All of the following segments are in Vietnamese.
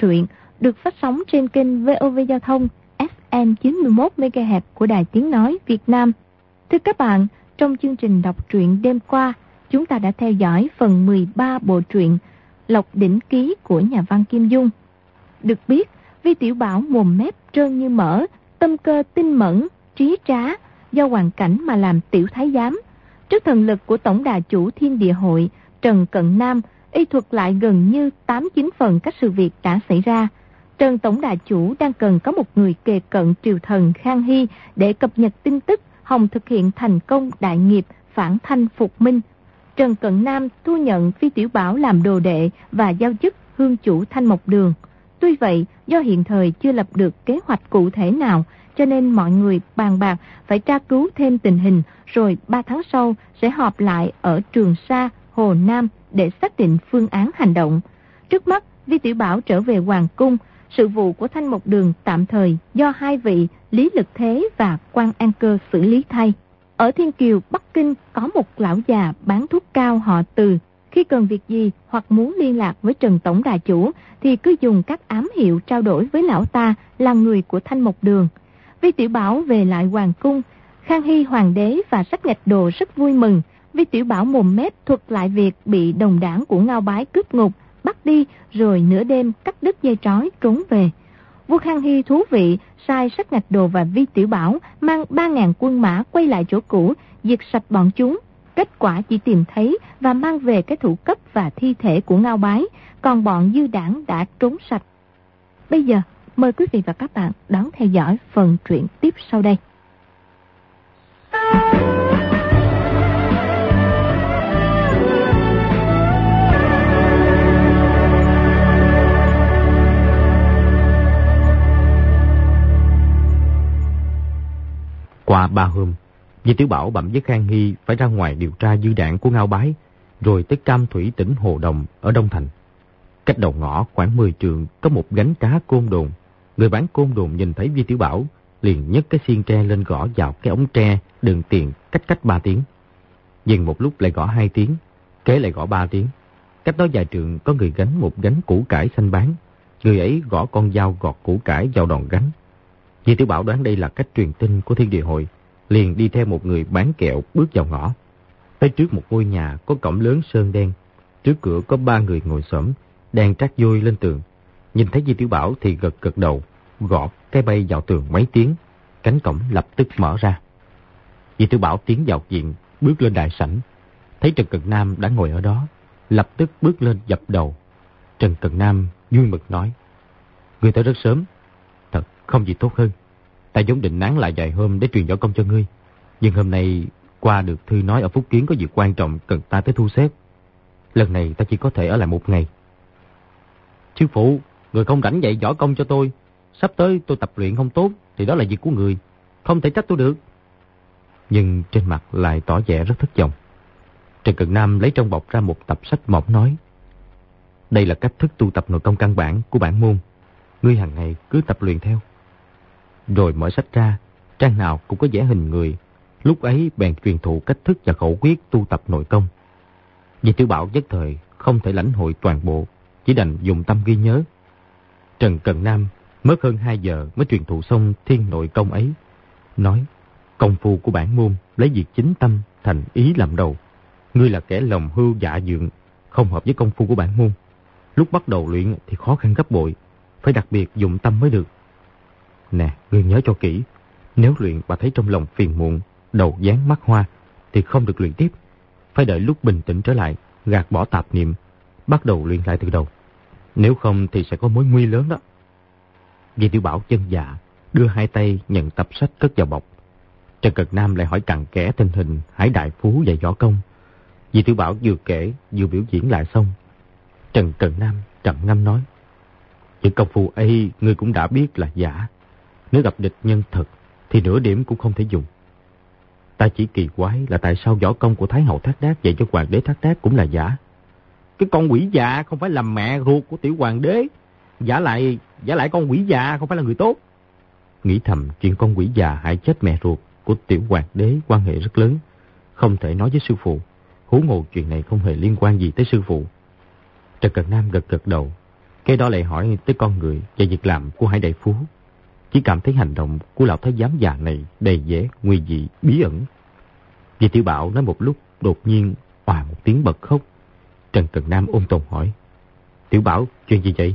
truyện được phát sóng trên kênh VOV Giao thông FM 91 MHz của Đài Tiếng Nói Việt Nam. Thưa các bạn, trong chương trình đọc truyện đêm qua, chúng ta đã theo dõi phần 13 bộ truyện Lộc Đỉnh Ký của nhà văn Kim Dung. Được biết, Vi Tiểu Bảo mồm mép trơn như mỡ, tâm cơ tinh mẫn, trí trá, do hoàn cảnh mà làm tiểu thái giám. Trước thần lực của Tổng đà chủ Thiên Địa Hội, Trần Cận Nam, y thuật lại gần như 8-9 phần các sự việc đã xảy ra. Trần Tổng đà chủ đang cần có một người kề cận triều thần Khang Hy để cập nhật tin tức Hồng thực hiện thành công đại nghiệp phản thanh phục minh. Trần Cận Nam thu nhận Phi Tiểu Bảo làm đồ đệ và giao chức hương chủ Thanh Mộc Đường. Tuy vậy, do hiện thời chưa lập được kế hoạch cụ thể nào, cho nên mọi người bàn bạc phải tra cứu thêm tình hình, rồi 3 tháng sau sẽ họp lại ở Trường Sa, Hồ Nam để xác định phương án hành động. Trước mắt, Vi Tiểu Bảo trở về Hoàng Cung, sự vụ của Thanh Mộc Đường tạm thời do hai vị Lý Lực Thế và quan An Cơ xử lý thay. Ở Thiên Kiều, Bắc Kinh có một lão già bán thuốc cao họ từ. Khi cần việc gì hoặc muốn liên lạc với Trần Tổng Đà Chủ thì cứ dùng các ám hiệu trao đổi với lão ta là người của Thanh Mộc Đường. Vi Tiểu Bảo về lại Hoàng Cung, Khang Hy Hoàng đế và sách ngạch đồ rất vui mừng. Vi Tiểu Bảo mồm mép thuật lại việc bị đồng đảng của Ngao Bái cướp ngục, bắt đi rồi nửa đêm cắt đứt dây trói trốn về. Vua Khang Hy thú vị sai sách ngạch đồ và Vi Tiểu Bảo mang 3.000 quân mã quay lại chỗ cũ, diệt sạch bọn chúng. Kết quả chỉ tìm thấy và mang về cái thủ cấp và thi thể của Ngao Bái, còn bọn dư đảng đã trốn sạch. Bây giờ, mời quý vị và các bạn đón theo dõi phần truyện tiếp sau đây. Qua ba hôm, Di Tiểu Bảo bẩm với Khang Hy phải ra ngoài điều tra dư đạn của Ngao Bái, rồi tới Cam Thủy tỉnh Hồ Đồng ở Đông Thành. Cách đầu ngõ khoảng 10 trường có một gánh cá côn đồn. Người bán côn đồn nhìn thấy Vi Tiểu Bảo liền nhấc cái xiên tre lên gõ vào cái ống tre đường tiền cách cách 3 tiếng. Dừng một lúc lại gõ 2 tiếng, kế lại gõ 3 tiếng. Cách đó vài trường có người gánh một gánh củ cải xanh bán. Người ấy gõ con dao gọt củ cải vào đòn gánh. Di Tiểu Bảo đoán đây là cách truyền tin của Thiên Địa Hội, liền đi theo một người bán kẹo bước vào ngõ. Tới trước một ngôi nhà có cổng lớn sơn đen, trước cửa có ba người ngồi xổm đang trát vôi lên tường. Nhìn thấy Di Tiểu Bảo thì gật gật đầu, gõ cái bay vào tường mấy tiếng, cánh cổng lập tức mở ra. Di Tiểu Bảo tiến vào viện, bước lên đại sảnh, thấy Trần Cận Nam đã ngồi ở đó, lập tức bước lên dập đầu. Trần Cận Nam vui mực nói, Người tới rất sớm, thật không gì tốt hơn. Ta vốn định nán lại vài hôm để truyền võ công cho ngươi, nhưng hôm nay qua được thư nói ở Phúc Kiến có việc quan trọng cần ta tới thu xếp. Lần này ta chỉ có thể ở lại một ngày. Sư phụ, người không rảnh dạy võ công cho tôi. Sắp tới tôi tập luyện không tốt thì đó là việc của người. Không thể trách tôi được. Nhưng trên mặt lại tỏ vẻ rất thất vọng. Trần Cận Nam lấy trong bọc ra một tập sách mỏng nói. Đây là cách thức tu tập nội công căn bản của bản môn. Ngươi hàng ngày cứ tập luyện theo. Rồi mở sách ra, trang nào cũng có vẽ hình người. Lúc ấy bèn truyền thụ cách thức và khẩu quyết tu tập nội công. Vì tiểu bảo nhất thời không thể lãnh hội toàn bộ, chỉ đành dùng tâm ghi nhớ. Trần Cần Nam mất hơn 2 giờ mới truyền thụ xong thiên nội công ấy. Nói, công phu của bản môn lấy việc chính tâm thành ý làm đầu. Ngươi là kẻ lòng hưu dạ dượng, không hợp với công phu của bản môn. Lúc bắt đầu luyện thì khó khăn gấp bội, phải đặc biệt dùng tâm mới được. Nè, ngươi nhớ cho kỹ, nếu luyện bà thấy trong lòng phiền muộn, đầu dán mắt hoa, thì không được luyện tiếp. Phải đợi lúc bình tĩnh trở lại, gạt bỏ tạp niệm, bắt đầu luyện lại từ đầu. Nếu không thì sẽ có mối nguy lớn đó. Di Tiểu Bảo chân dạ, đưa hai tay nhận tập sách cất vào bọc. Trần Cật Nam lại hỏi cặn kẽ tình hình Hải Đại Phú và Võ Công. Di Tiểu Bảo vừa kể, vừa biểu diễn lại xong. Trần cật Nam trầm ngâm nói. Những công phu ấy ngươi cũng đã biết là giả. Nếu gặp địch nhân thật thì nửa điểm cũng không thể dùng. Ta chỉ kỳ quái là tại sao võ công của Thái Hậu Thác Đác dạy cho Hoàng đế Thác Đác cũng là giả. Cái con quỷ già không phải là mẹ ruột của tiểu hoàng đế. Giả lại, giả lại con quỷ già không phải là người tốt. Nghĩ thầm chuyện con quỷ già hại chết mẹ ruột của tiểu hoàng đế quan hệ rất lớn. Không thể nói với sư phụ. Hú ngộ chuyện này không hề liên quan gì tới sư phụ. Trần Cần Nam gật gật đầu. Cái đó lại hỏi tới con người và việc làm của Hải Đại Phú. Chỉ cảm thấy hành động của lão thái giám già này đầy vẻ, nguy dị, bí ẩn. Vì tiểu bảo nói một lúc đột nhiên hòa một tiếng bật khóc. Trần Cần Nam ôm tồn hỏi. Tiểu bảo, chuyện gì vậy?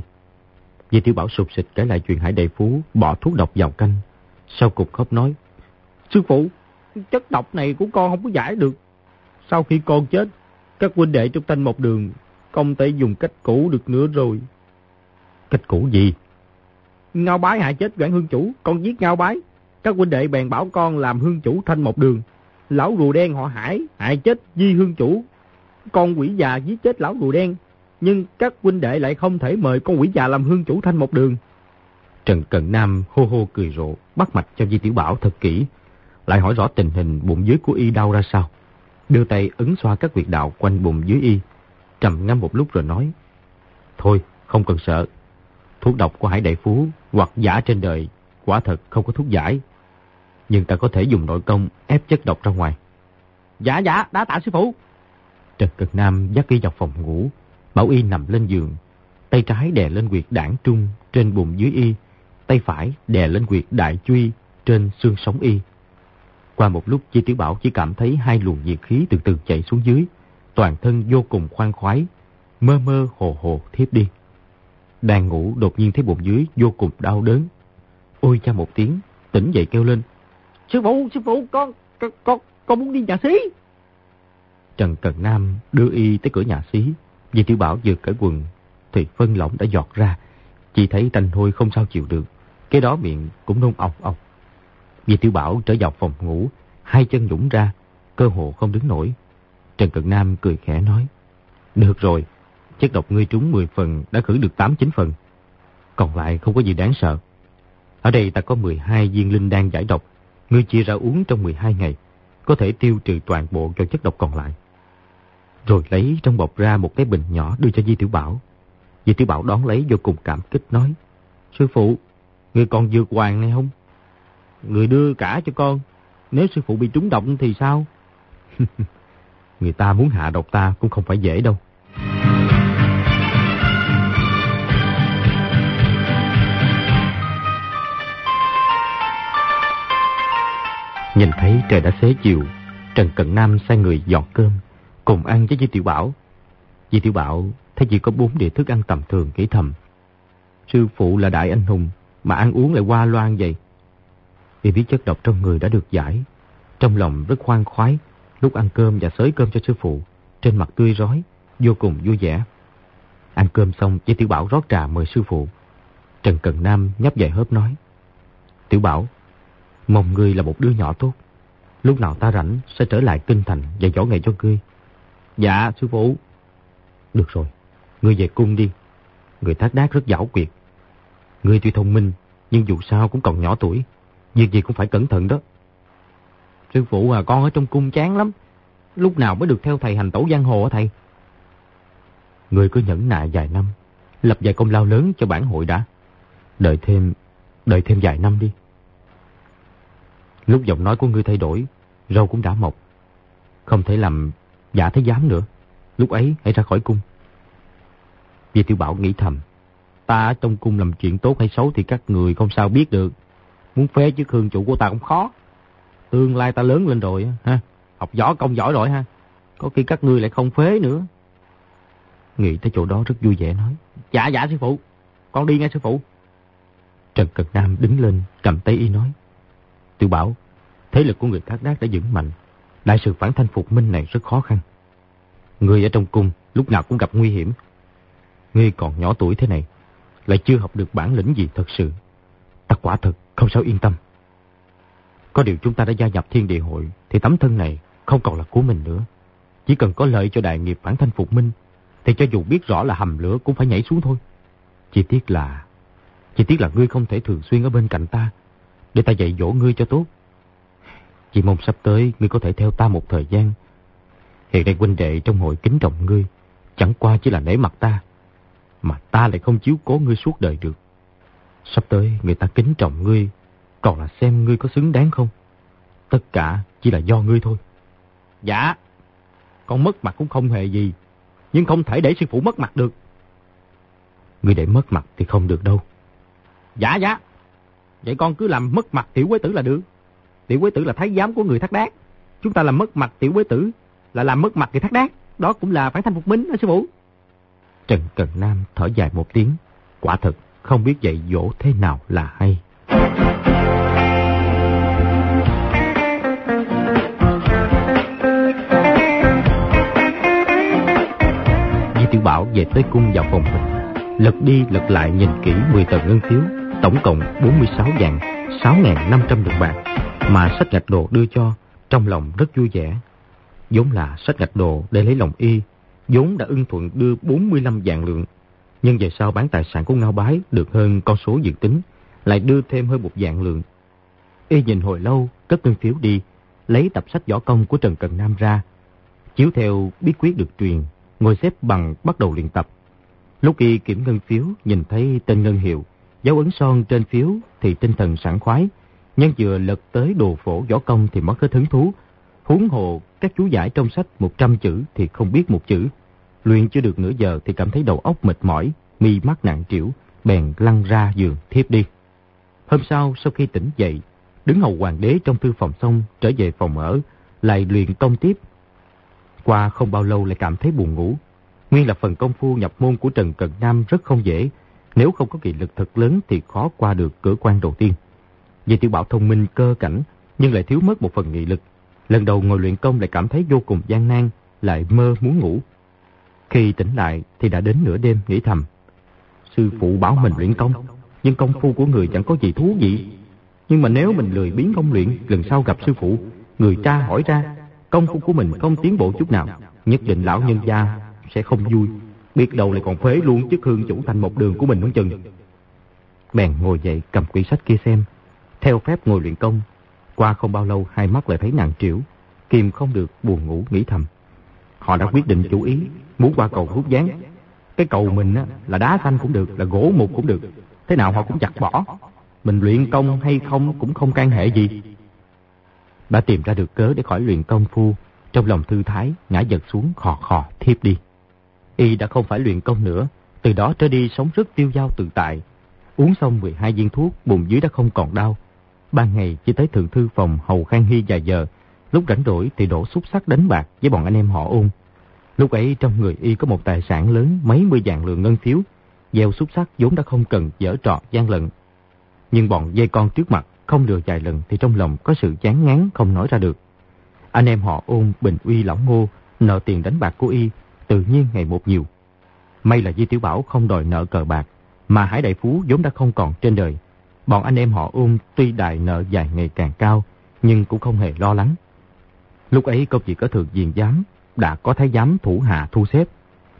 Vì tiểu bảo sụp sịch kể lại chuyện Hải Đại Phú bỏ thuốc độc vào canh. Sau cục khóc nói. Sư phụ, chất độc này của con không có giải được. Sau khi con chết, các huynh đệ trong thanh một đường không thể dùng cách cũ được nữa rồi. Cách cũ gì? Ngao bái hại chết Doãn Hương Chủ, con giết Ngao bái. Các huynh đệ bèn bảo con làm hương chủ thanh một đường. Lão rùa đen họ hải, hại chết Di Hương Chủ. Con quỷ già giết chết lão rùa đen. Nhưng các huynh đệ lại không thể mời con quỷ già làm hương chủ thanh một đường. Trần Cận Nam hô hô cười rộ, bắt mạch cho Di Tiểu Bảo thật kỹ. Lại hỏi rõ tình hình bụng dưới của y đau ra sao. Đưa tay ấn xoa các huyệt đạo quanh bụng dưới y. Trầm ngâm một lúc rồi nói. Thôi, không cần sợ. Thuốc độc của Hải Đại Phú hoặc giả trên đời quả thật không có thuốc giải. Nhưng ta có thể dùng nội công ép chất độc ra ngoài. Dạ dạ, đã tạ sư phụ. Trần Cực Nam dắt y vào phòng ngủ. Bảo y nằm lên giường. Tay trái đè lên quyệt đảng trung trên bụng dưới y. Tay phải đè lên quyệt đại truy trên xương sống y. Qua một lúc Chi Tiểu Bảo chỉ cảm thấy hai luồng nhiệt khí từ từ chạy xuống dưới. Toàn thân vô cùng khoan khoái. Mơ mơ hồ hồ thiếp đi. Đang ngủ đột nhiên thấy bụng dưới vô cùng đau đớn. Ôi cha một tiếng, tỉnh dậy kêu lên. Sư phụ, sư phụ, con, con, con, con muốn đi nhà xí. Trần Cần Nam đưa y tới cửa nhà xí. Vì tiểu bảo vừa cởi quần, thì phân lỏng đã giọt ra. Chỉ thấy tanh hôi không sao chịu được. Cái đó miệng cũng nôn ọc ọc. Vì tiểu bảo trở vào phòng ngủ, hai chân nhũng ra, cơ hồ không đứng nổi. Trần Cận Nam cười khẽ nói. Được rồi, chất độc ngươi trúng 10 phần đã khử được 8-9 phần. Còn lại không có gì đáng sợ. Ở đây ta có 12 viên linh đan giải độc. Ngươi chia ra uống trong 12 ngày. Có thể tiêu trừ toàn bộ cho chất độc còn lại. Rồi lấy trong bọc ra một cái bình nhỏ đưa cho Di Tiểu Bảo. Di Tiểu Bảo đón lấy vô cùng cảm kích nói. Sư phụ, ngươi còn dược hoàng này không? Người đưa cả cho con. Nếu sư phụ bị trúng độc thì sao? Người ta muốn hạ độc ta cũng không phải dễ đâu. Nhìn thấy trời đã xế chiều, Trần Cận Nam sai người dọn cơm, cùng ăn với Di Tiểu Bảo. Di Tiểu Bảo thấy chỉ có bốn đĩa thức ăn tầm thường kỹ thầm. Sư phụ là đại anh hùng, mà ăn uống lại qua loan vậy. Vì biết chất độc trong người đã được giải, trong lòng rất khoan khoái, lúc ăn cơm và xới cơm cho sư phụ, trên mặt tươi rói, vô cùng vui vẻ. Ăn cơm xong, Di Tiểu Bảo rót trà mời sư phụ. Trần Cận Nam nhấp vài hớp nói. Tiểu Bảo, Mong ngươi là một đứa nhỏ tốt. Lúc nào ta rảnh sẽ trở lại kinh thành và dỗ nghề cho ngươi. Dạ, sư phụ. Được rồi, ngươi về cung đi. Người thác đác rất giảo quyệt. Ngươi tuy thông minh, nhưng dù sao cũng còn nhỏ tuổi. Việc gì cũng phải cẩn thận đó. Sư phụ à, con ở trong cung chán lắm. Lúc nào mới được theo thầy hành tổ giang hồ hả thầy? Ngươi cứ nhẫn nại vài năm, lập vài công lao lớn cho bản hội đã. Đợi thêm, đợi thêm vài năm đi. Lúc giọng nói của ngươi thay đổi, râu cũng đã mọc. Không thể làm giả thấy dám nữa. Lúc ấy hãy ra khỏi cung. Vì tiểu bảo nghĩ thầm. Ta ở trong cung làm chuyện tốt hay xấu thì các người không sao biết được. Muốn phế chứ hương chủ của ta cũng khó. Tương lai ta lớn lên rồi ha. Học võ công giỏi rồi ha. Có khi các ngươi lại không phế nữa. Nghĩ tới chỗ đó rất vui vẻ nói. Dạ dạ sư phụ. Con đi nghe sư phụ. Trần Cực Nam đứng lên cầm tay y nói. Tiểu bảo, thế lực của người khác Đác đã vững mạnh. Đại sự phản thanh phục minh này rất khó khăn. Người ở trong cung lúc nào cũng gặp nguy hiểm. Ngươi còn nhỏ tuổi thế này, lại chưa học được bản lĩnh gì thật sự. Ta quả thật không sao yên tâm. Có điều chúng ta đã gia nhập thiên địa hội thì tấm thân này không còn là của mình nữa. Chỉ cần có lợi cho đại nghiệp phản thanh phục minh thì cho dù biết rõ là hầm lửa cũng phải nhảy xuống thôi. Chỉ tiếc là... Chỉ tiếc là ngươi không thể thường xuyên ở bên cạnh ta để ta dạy dỗ ngươi cho tốt. Chỉ mong sắp tới ngươi có thể theo ta một thời gian. Hiện nay huynh đệ trong hội kính trọng ngươi, chẳng qua chỉ là nể mặt ta, mà ta lại không chiếu cố ngươi suốt đời được. Sắp tới người ta kính trọng ngươi, còn là xem ngươi có xứng đáng không. Tất cả chỉ là do ngươi thôi. Dạ, con mất mặt cũng không hề gì, nhưng không thể để sư phụ mất mặt được. Người để mất mặt thì không được đâu. Dạ dạ. Vậy con cứ làm mất mặt tiểu quế tử là được. Tiểu quế tử là thái giám của người thác đát. Chúng ta làm mất mặt tiểu quế tử là làm mất mặt người thác đát. Đó cũng là phản thanh phục minh, đó sư phụ. Trần Cần Nam thở dài một tiếng. Quả thật không biết dạy dỗ thế nào là hay. Di Tiểu Bảo về tới cung vào phòng mình. Lật đi lật lại nhìn kỹ 10 tờ ngân phiếu, tổng cộng 46 vạn, 6.500 lượng bạc, mà sách gạch đồ đưa cho, trong lòng rất vui vẻ. vốn là sách gạch đồ để lấy lòng y, vốn đã ưng thuận đưa 45 vạn lượng. Nhưng về sau bán tài sản của Ngao Bái được hơn con số dự tính, lại đưa thêm hơn một vạn lượng. Y nhìn hồi lâu, cất ngân phiếu đi, lấy tập sách võ công của Trần Cần Nam ra, chiếu theo bí quyết được truyền, ngồi xếp bằng bắt đầu luyện tập. Lúc y kiểm ngân phiếu, nhìn thấy tên ngân hiệu, dấu ấn son trên phiếu thì tinh thần sảng khoái, nhưng vừa lật tới đồ phổ võ công thì mất hết hứng thú. Huống hồ, các chú giải trong sách 100 chữ thì không biết một chữ. Luyện chưa được nửa giờ thì cảm thấy đầu óc mệt mỏi, mi mắt nặng trĩu, bèn lăn ra giường thiếp đi. Hôm sau, sau khi tỉnh dậy, đứng hầu hoàng đế trong thư phòng xong, trở về phòng ở, lại luyện công tiếp. Qua không bao lâu lại cảm thấy buồn ngủ. Nguyên là phần công phu nhập môn của Trần Cận Nam rất không dễ, nếu không có kỳ lực thật lớn thì khó qua được cửa quan đầu tiên. Vì tiểu bảo thông minh cơ cảnh, nhưng lại thiếu mất một phần nghị lực. Lần đầu ngồi luyện công lại cảm thấy vô cùng gian nan, lại mơ muốn ngủ. Khi tỉnh lại thì đã đến nửa đêm nghĩ thầm. Sư phụ bảo mình luyện công, nhưng công phu của người chẳng có gì thú vị. Nhưng mà nếu mình lười biến công luyện, lần sau gặp sư phụ, người cha hỏi ra, công phu của mình không tiến bộ chút nào, nhất định lão nhân gia sẽ không vui. Biết đâu lại còn phế luôn chức hương chủ thành một đường của mình không chừng. Bèn ngồi dậy cầm quyển sách kia xem. Theo phép ngồi luyện công, qua không bao lâu hai mắt lại thấy nặng trĩu, kìm không được buồn ngủ nghĩ thầm. Họ đã quyết định chủ ý, muốn qua cầu hút gián. Cái cầu mình á, là đá xanh cũng được, là gỗ mục cũng được. Thế nào họ cũng chặt bỏ. Mình luyện công hay không cũng không can hệ gì. Đã tìm ra được cớ để khỏi luyện công phu, trong lòng thư thái, ngã giật xuống khò khò thiếp đi. Y đã không phải luyện công nữa, từ đó trở đi sống rất tiêu dao tự tại. Uống xong 12 viên thuốc, bụng dưới đã không còn đau. Ban ngày chỉ tới thượng thư phòng hầu khang hy vài giờ, lúc rảnh rỗi thì đổ xúc sắc đánh bạc với bọn anh em họ ôn. Lúc ấy trong người y có một tài sản lớn mấy mươi vạn lượng ngân phiếu, gieo xúc sắc vốn đã không cần dở trọ gian lận. Nhưng bọn dây con trước mặt không lừa vài lần thì trong lòng có sự chán ngán không nói ra được. Anh em họ ôn bình uy lão ngô, nợ tiền đánh bạc của y tự nhiên ngày một nhiều. May là Di Tiểu Bảo không đòi nợ cờ bạc, mà Hải Đại Phú vốn đã không còn trên đời. Bọn anh em họ ôm tuy đài nợ dài ngày càng cao, nhưng cũng không hề lo lắng. Lúc ấy công việc ở thượng diện giám đã có thái giám thủ hạ thu xếp.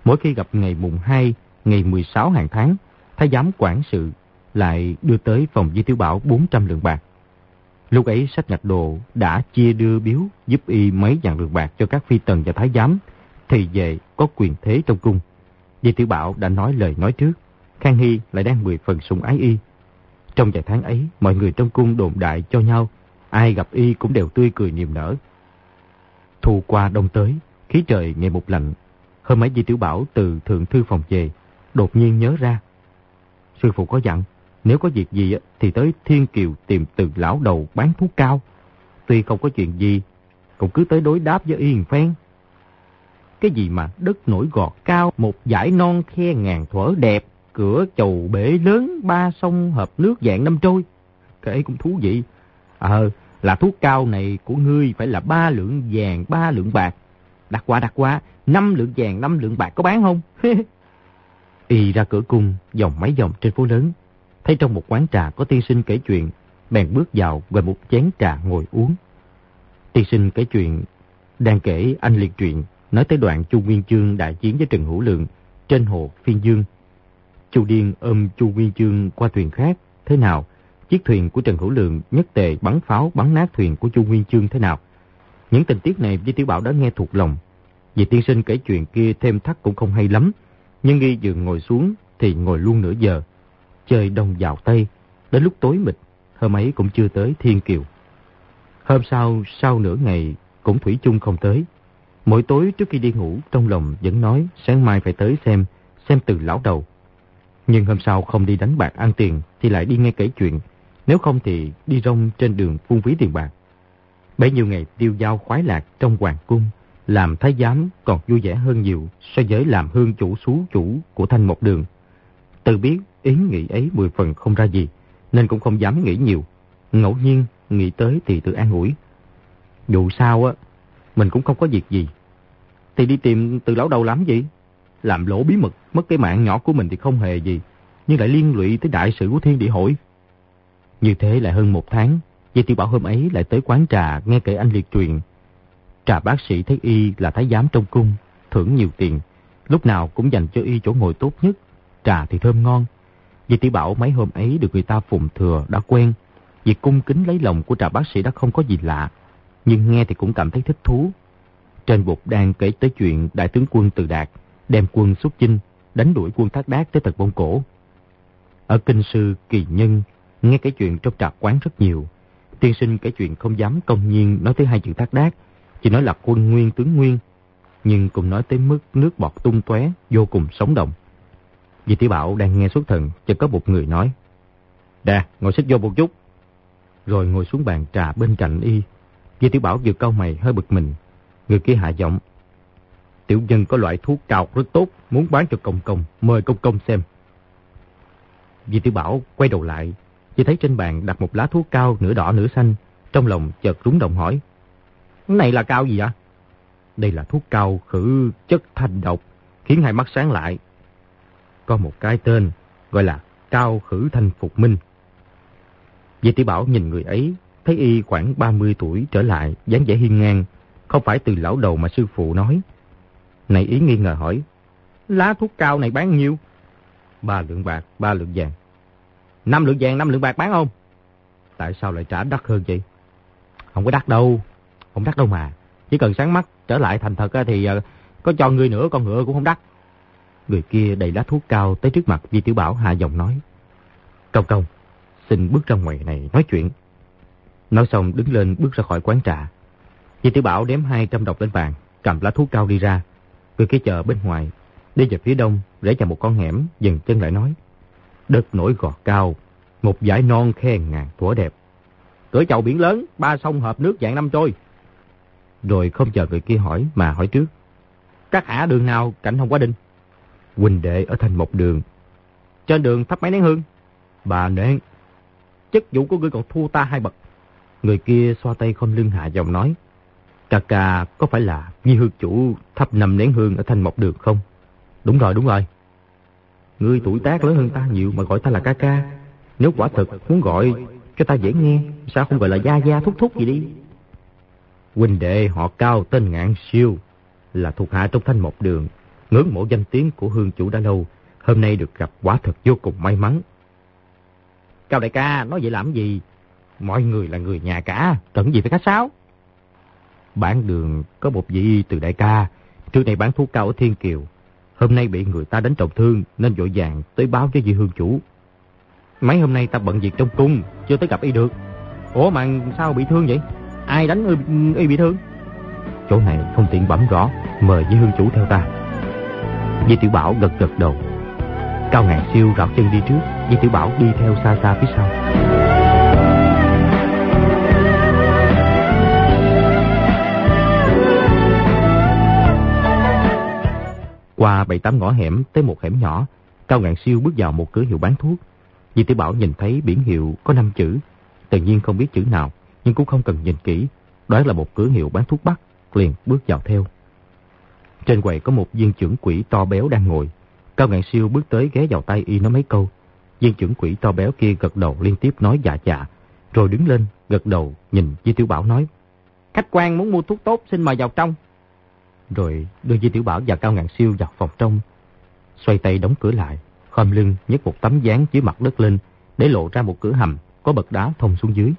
Mỗi khi gặp ngày mùng 2, ngày 16 hàng tháng, thái giám quản sự lại đưa tới phòng Di Tiểu Bảo 400 lượng bạc. Lúc ấy sách ngạch đồ đã chia đưa biếu giúp y mấy dạng lượng bạc cho các phi tần và thái giám thì về có quyền thế trong cung. Di Tiểu Bảo đã nói lời nói trước, Khang Hy lại đang mười phần sùng ái y. Trong vài tháng ấy, mọi người trong cung đồn đại cho nhau, ai gặp y cũng đều tươi cười niềm nở. Thu qua đông tới, khí trời ngày một lạnh. Hôm ấy Di Tiểu Bảo từ thượng thư phòng về, đột nhiên nhớ ra. Sư phụ có dặn, nếu có việc gì thì tới Thiên Kiều tìm từ lão đầu bán thuốc cao. Tuy không có chuyện gì, cũng cứ tới đối đáp với Yên Phen. Cái gì mà đất nổi gọt cao, một dải non khe ngàn thuở đẹp, cửa chầu bể lớn, ba sông hợp nước dạng năm trôi. Cái cũng thú vị. Ờ, là thuốc cao này của ngươi phải là ba lượng vàng, ba lượng bạc. Đặt qua, đặt qua, năm lượng vàng, năm lượng bạc có bán không? Y ra cửa cung, dòng mấy dòng trên phố lớn. Thấy trong một quán trà có tiên sinh kể chuyện, bèn bước vào gọi một chén trà ngồi uống. Tiên sinh kể chuyện, đang kể anh liệt truyện nói tới đoạn Chu Nguyên Chương đại chiến với Trần Hữu Lượng trên hồ Phiên Dương. Chu Điên ôm Chu Nguyên Chương qua thuyền khác thế nào, chiếc thuyền của Trần Hữu Lượng nhất tề bắn pháo bắn nát thuyền của Chu Nguyên Chương thế nào. Những tình tiết này với Tiểu Bảo đã nghe thuộc lòng. Vì tiên sinh kể chuyện kia thêm thắt cũng không hay lắm, nhưng nghi giường ngồi xuống thì ngồi luôn nửa giờ. Trời đông vào Tây, đến lúc tối mịt, hôm ấy cũng chưa tới Thiên Kiều. Hôm sau, sau nửa ngày, cũng Thủy chung không tới. Mỗi tối trước khi đi ngủ, trong lòng vẫn nói sáng mai phải tới xem, xem từ lão đầu. Nhưng hôm sau không đi đánh bạc ăn tiền thì lại đi nghe kể chuyện. Nếu không thì đi rong trên đường phung phí tiền bạc. Bấy nhiêu ngày tiêu giao khoái lạc trong hoàng cung, làm thái giám còn vui vẻ hơn nhiều so với làm hương chủ xú chủ của thanh một đường. Tự biết ý nghĩ ấy mười phần không ra gì, nên cũng không dám nghĩ nhiều. Ngẫu nhiên nghĩ tới thì tự an ủi. Dù sao á, mình cũng không có việc gì. Thì đi tìm từ lão đầu lắm gì? Làm lỗ bí mật, mất cái mạng nhỏ của mình thì không hề gì, nhưng lại liên lụy tới đại sự của thiên địa hội. Như thế lại hơn một tháng, Di Tiểu Bảo hôm ấy lại tới quán trà nghe kể anh liệt truyền. Trà bác sĩ thấy y là thái giám trong cung, thưởng nhiều tiền, lúc nào cũng dành cho y chỗ ngồi tốt nhất, trà thì thơm ngon. Di Tiểu Bảo mấy hôm ấy được người ta phụng thừa đã quen, việc cung kính lấy lòng của trà bác sĩ đã không có gì lạ, nhưng nghe thì cũng cảm thấy thích thú. Trên bục đang kể tới chuyện đại tướng quân Từ Đạt đem quân xuất chinh, đánh đuổi quân Thác Đát tới tận Mông Cổ. Ở kinh sư Kỳ Nhân, nghe cái chuyện trong trà quán rất nhiều. Tiên sinh kể chuyện không dám công nhiên nói tới hai chữ Thác Đát, chỉ nói là quân nguyên tướng nguyên, nhưng cũng nói tới mức nước bọt tung tóe vô cùng sống động. Vì Tiểu Bảo đang nghe xuất thần, chợt có một người nói. Đà, ngồi xích vô một chút. Rồi ngồi xuống bàn trà bên cạnh y. Vì Tiểu Bảo vừa câu mày hơi bực mình. Người kia hạ giọng. Tiểu nhân có loại thuốc cao rất tốt, muốn bán cho công công, mời công công xem. Vì Tiểu Bảo quay đầu lại, chỉ thấy trên bàn đặt một lá thuốc cao nửa đỏ nửa xanh, trong lòng chợt rúng động hỏi. Này là cao gì ạ? Đây là thuốc cao khử chất thanh độc, khiến hai mắt sáng lại. Có một cái tên, gọi là cao khử thanh phục minh. Vì Tiểu Bảo nhìn người ấy, thấy y khoảng 30 tuổi trở lại, dáng vẻ hiên ngang, không phải từ lão đầu mà sư phụ nói, này ý nghi ngờ hỏi. Lá thuốc cao này bán nhiêu? Ba lượng bạc, ba lượng vàng. Năm lượng vàng, năm lượng bạc bán không? Tại sao lại trả đắt hơn vậy? Không có đắt đâu. Không đắt đâu mà. Chỉ cần sáng mắt trở lại thành thật thì ờ, có cho người nữa con ngựa cũng không đắt. Người kia đầy lá thuốc cao tới trước mặt Di Tiểu Bảo hạ giọng nói. Công công, xin bước ra ngoài này nói chuyện. Nói xong đứng lên bước ra khỏi quán trà. Chị Tiểu Bảo đếm 200 độc lên bàn, cầm lá thuốc cao đi ra, Người kia chờ bên ngoài, đi về phía đông, rẽ vào một con hẻm, dừng chân lại nói. Đất nổi gọt cao, một dải non khen ngàn thuở đẹp. Cửa chậu biển lớn, ba sông hợp nước dạng năm trôi. Rồi không chờ người kia hỏi mà hỏi trước. Các hạ đường nào cạnh Hồng Quá Đinh? Quỳnh đệ ở thành một đường. Trên đường thắp mấy nén hương? Bà nén. Chức vụ của ngươi còn thua ta hai bậc. Người kia xoa tay không lưng hạ dòng nói. Ca ca có phải là Nhi Hương chủ thắp nằm nén hương ở thanh mộc đường không? Đúng rồi, đúng rồi. Ngươi tuổi tác lớn hơn ta nhiều mà gọi ta là ca ca. Nếu quả thật muốn gọi cho ta dễ nghe, sao không gọi là gia gia thúc thúc gì đi? Huynh đệ họ cao tên ngạn siêu, là thuộc hạ trong thanh mộc đường, ngưỡng mộ danh tiếng của hương chủ đã lâu, hôm nay được gặp quả thật vô cùng may mắn. Cao đại ca, nói vậy làm gì? Mọi người là người nhà cả, cần gì phải khách sáo? Bản đường có một vị từ đại ca, trước này bán thuốc cao ở Thiên Kiều. Hôm nay bị người ta đánh trọng thương nên vội vàng tới báo với vị hương chủ. Mấy hôm nay ta bận việc trong cung, chưa tới gặp y được. Ủa mà sao bị thương vậy? Ai đánh y, y bị thương? Chỗ này không tiện bẩm rõ, mời với hương chủ theo ta. Di Tiểu Bảo gật gật đầu. Cao Ngạn Siêu rảo chân đi trước, Di Tiểu Bảo đi theo xa xa phía sau. Qua bảy tám ngõ hẻm tới một hẻm nhỏ, Cao Ngạn Siêu bước vào một cửa hiệu bán thuốc. Di Tiểu Bảo nhìn thấy biển hiệu có năm chữ, tự nhiên không biết chữ nào, nhưng cũng không cần nhìn kỹ, đoán là một cửa hiệu bán thuốc bắc, liền bước vào theo. Trên quầy có một viên trưởng quỷ to béo đang ngồi. Cao Ngạn Siêu bước tới ghé vào tay y nói mấy câu. Viên trưởng quỷ to béo kia gật đầu liên tiếp nói dạ dạ, rồi đứng lên, gật đầu nhìn Di Tiểu Bảo nói. Khách quan muốn mua thuốc tốt xin mời vào trong. Rồi đưa Di Tiểu Bảo và Cao Ngạn Siêu vào phòng trong. Xoay tay đóng cửa lại, khom lưng nhấc một tấm dáng dưới mặt đất lên để lộ ra một cửa hầm có bậc đá thông xuống dưới.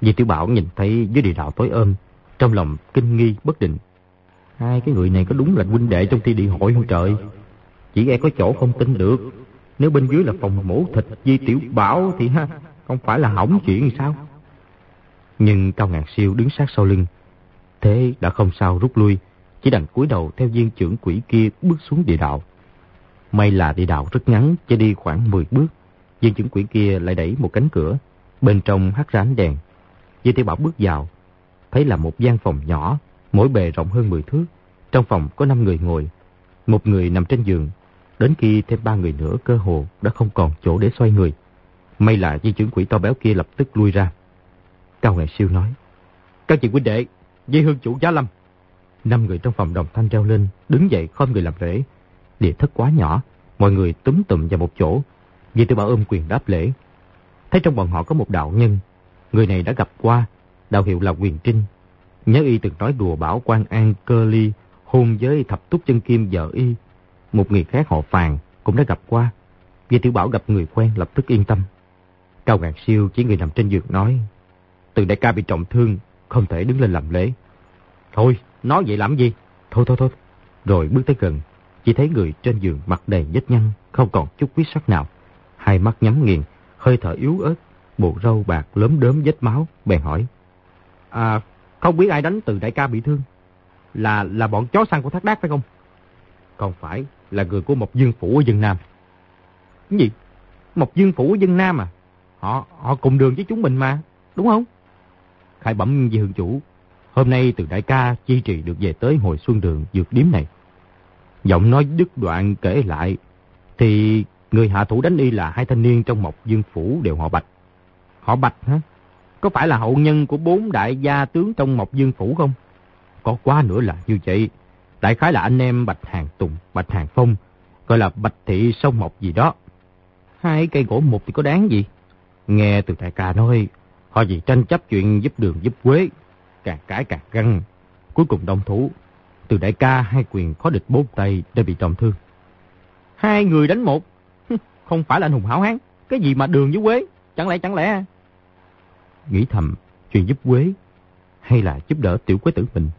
Di Tiểu Bảo nhìn thấy dưới địa đạo tối ôm, trong lòng kinh nghi bất định. Hai cái người này có đúng là huynh đệ trong thi địa hội không trời? Chỉ e có chỗ không tin được. Nếu bên dưới là phòng mổ thịt Di Tiểu Bảo thì ha, không phải là hỏng chuyện sao? Nhưng Cao Ngạn Siêu đứng sát sau lưng. Thế đã không sao rút lui, chỉ đành cúi đầu theo viên trưởng quỷ kia bước xuống địa đạo. May là địa đạo rất ngắn, chỉ đi khoảng 10 bước. Viên trưởng quỷ kia lại đẩy một cánh cửa. Bên trong hắt ra ánh đèn. Di Tiểu Bảo bước vào, thấy là một gian phòng nhỏ, mỗi bề rộng hơn 10 thước. Trong phòng có 5 người ngồi, một người nằm trên giường. Đến khi thêm ba người nữa cơ hồ đã không còn chỗ để xoay người. May là di trưởng quỷ to béo kia lập tức lui ra. Cao ngài Siêu nói. Các chị huynh đệ, dây hương chủ giá lâm. Năm người trong phòng đồng thanh reo lên, đứng dậy không người làm lễ. Địa thất quá nhỏ, mọi người túm tụm vào một chỗ. Vì tiểu Bảo ôm quyền đáp lễ. Thấy trong bọn họ có một đạo nhân. Người này đã gặp qua, đạo hiệu là Quyền Trinh. Nhớ y từng nói đùa bảo quan an cơ ly, hôn với thập túc chân kim vợ y. Một người khác họ Phàn cũng đã gặp qua. Vì Tiểu Bảo gặp người quen lập tức yên tâm. Cao Ngạn Siêu chỉ người nằm trên giường nói. Từ đại ca bị trọng thương, không thể đứng lên làm lễ. Thôi, nói vậy làm gì? Thôi thôi thôi. Rồi bước tới gần, chỉ thấy người trên giường mặt đầy vết nhăn, không còn chút huyết sắc nào. Hai mắt nhắm nghiền, hơi thở yếu ớt, bộ râu bạc lớn đớm vết máu, bèn hỏi. À, không biết ai đánh từ đại ca bị thương? Là là bọn chó săn của thác đác phải không? Không phải, là người của một dương phủ ở dân Nam. Cái gì? Một dương phủ ở dân Nam à? Họ họ cùng đường với chúng mình mà, đúng không? Khai bẩm với hương chủ, hôm nay từ đại ca chi trì được về tới hồi xuân đường dược điếm này. Giọng nói đứt đoạn kể lại, thì người hạ thủ đánh y là hai thanh niên trong một dương phủ đều họ Bạch. Họ Bạch hả? Có phải là hậu nhân của bốn đại gia tướng trong một dương phủ không? Có quá nữa là như vậy. Đại khái là anh em Bạch Hàng Tùng, Bạch Hàng Phong, gọi là Bạch Thị Sông Mộc gì đó. Hai cây gỗ mục thì có đáng gì? Nghe từ đại ca nói, họ vì tranh chấp chuyện giúp đường giúp quế, càng cãi càng găng. Cuối cùng đồng thủ, từ đại ca hai quyền khó địch bốn tay đã bị trọng thương. Hai người đánh một, không phải là anh hùng hảo hán, cái gì mà đường với quế, chẳng lẽ chẳng lẽ... Nghĩ thầm, chuyện giúp quế hay là giúp đỡ tiểu quế tử mình,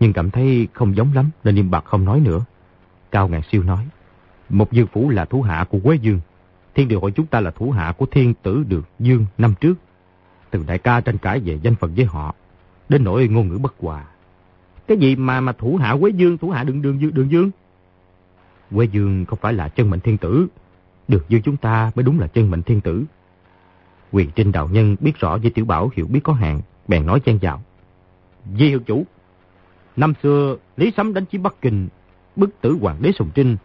nhưng cảm thấy không giống lắm nên im bạc không nói nữa. Cao Ngàn Siêu nói, một dương phủ là thủ hạ của Quế Dương, Thiên điều hội chúng ta là thủ hạ của thiên tử được Dương năm trước. Từ đại ca tranh cãi về danh phận với họ, đến nỗi ngôn ngữ bất hòa. Cái gì mà mà thủ hạ Quế Dương, thủ hạ Đường Đường Dương? Đường Dương? Quế Dương không phải là chân mệnh thiên tử. Đường Dương chúng ta mới đúng là chân mệnh thiên tử. Quyền Trinh Đạo Nhân biết rõ với Tiểu Bảo hiểu biết có hạn, bèn nói chen vào. Di hiệu chủ, năm xưa Lý Sấm đánh chiếm Bắc Kinh, bức tử hoàng đế Sùng Trinh,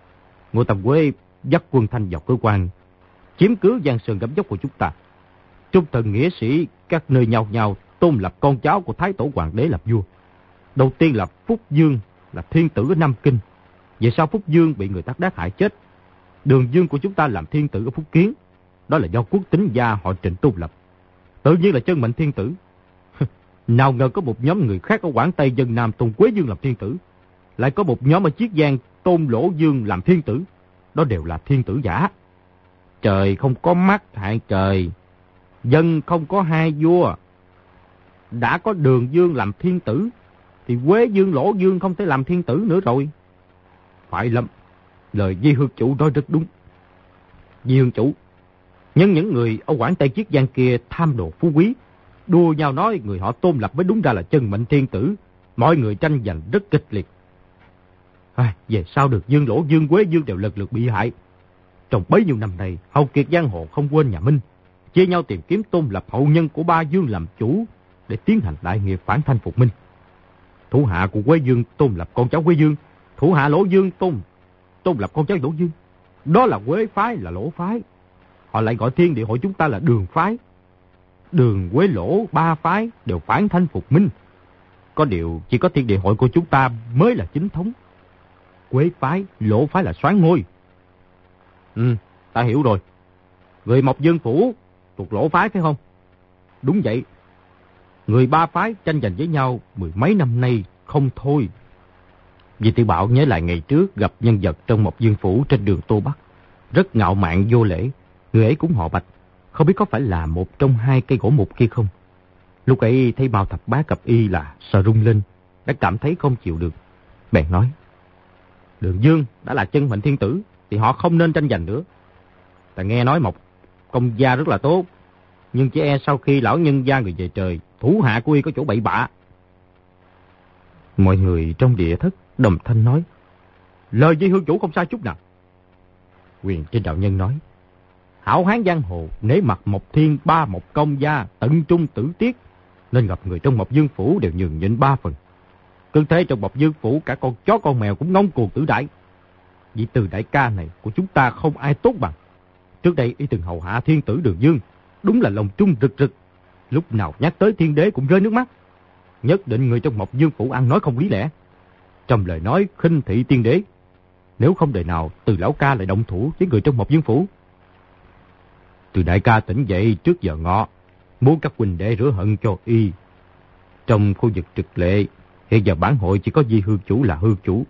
Ngô Tầm Quế dắt quân thanh dọc cơ quan, chiếm cứ giang sơn gấm dốc của chúng ta. Trung thần nghĩa sĩ các nơi nhau nhau tôn lập con cháu của Thái Tổ Hoàng đế làm vua. Đầu tiên là Phúc Dương, là thiên tử ở Nam Kinh. Về sau Phúc Dương bị người tác đát hại chết. Đường Dương của chúng ta làm thiên tử ở Phúc Kiến. Đó là do quốc tính gia họ trịnh Tôn lập. Tự nhiên là chân mệnh thiên tử. Nào ngờ có một nhóm người khác ở Quảng Tây dân Nam tôn Quế Dương làm thiên tử. Lại có một nhóm ở Chiết Giang tôn Lỗ Dương làm thiên tử. Đó đều là thiên tử giả. Trời không có mắt hại trời. Dân không có hai vua. Đã có đường dương làm thiên tử. Thì Quế Dương Lỗ Dương không thể làm thiên tử nữa rồi. Phải lắm. Lời Di Hương Chủ nói rất đúng. Di Hương Chủ. Nhưng những người ở Quảng Tây Chiết Giang kia tham đồ phú quý. Đua nhau nói người họ tôn lập mới đúng ra là chân mệnh thiên tử. Mọi người tranh giành rất kịch liệt. À, về sau được Dương Lỗ Dương Quế Dương đều lần lượt bị hại. Trong bấy nhiêu năm này, hầu kiệt giang hồ không quên nhà Minh, chia nhau tìm kiếm tôn lập hậu nhân của ba Dương làm chủ để tiến hành đại nghiệp phản thanh phục minh. Thủ hạ của Quế Dương tôn lập con cháu Quế Dương, thủ hạ Lỗ Dương tôn tôn lập con cháu Lỗ Dương. Đó là Quế phái là Lỗ phái. Họ lại gọi thiên địa hội chúng ta là Đường phái. Đường Quế Lỗ ba phái đều phản thanh phục minh. Có điều chỉ có thiên địa hội của chúng ta mới là chính thống. Quế phái, Lỗ phái là xoán ngôi. Ừ, ta hiểu rồi. Người Mộc Dương Phủ thuộc lỗ phái phải không? Đúng vậy. Người ba phái tranh giành với nhau mười mấy năm nay không thôi. Vì tiểu bảo nhớ lại ngày trước gặp nhân vật trong một Dương Phủ trên đường Tô Bắc. Rất ngạo mạn vô lễ. Người ấy cũng họ bạch. Không biết có phải là một trong hai cây gỗ mục kia không? Lúc ấy thấy bao thập bá cập y là sợ rung lên. Đã cảm thấy không chịu được. Bèn nói. Đường Dương đã là chân mệnh thiên tử thì họ không nên tranh giành nữa. Ta nghe nói một công gia rất là tốt, nhưng chỉ e sau khi lão nhân gia người về trời, thủ hạ của y có chỗ bậy bạ. Mọi người trong địa thất đồng thanh nói, lời di hương chủ không sai chút nào. Quyền trên đạo nhân nói. Hảo hán giang hồ, nể mặt một thiên ba một công gia, tận trung tử tiết. Nên gặp người trong Mộc Dương Phủ đều nhường nhịn ba phần. Cứ thế trong Mộc Dương Phủ cả con chó con mèo cũng ngông cuồng tử đại. Vì từ đại ca này của chúng ta không ai tốt bằng. Trước đây y từng hầu hạ thiên tử đường dương, đúng là lòng trung rực rực. Lúc nào nhắc tới thiên đế cũng rơi nước mắt. Nhất định người trong Mộc Dương Phủ ăn nói không lý lẽ. Trong lời nói khinh thị tiên đế. Nếu không đời nào từ lão ca lại động thủ với người trong Mộc Dương Phủ. Từ đại ca tỉnh dậy trước giờ ngọ, muốn các huynh đệ rửa hận cho y. Trong khu vực trực lệ, hiện giờ bản hội chỉ có di hương chủ là hương chủ.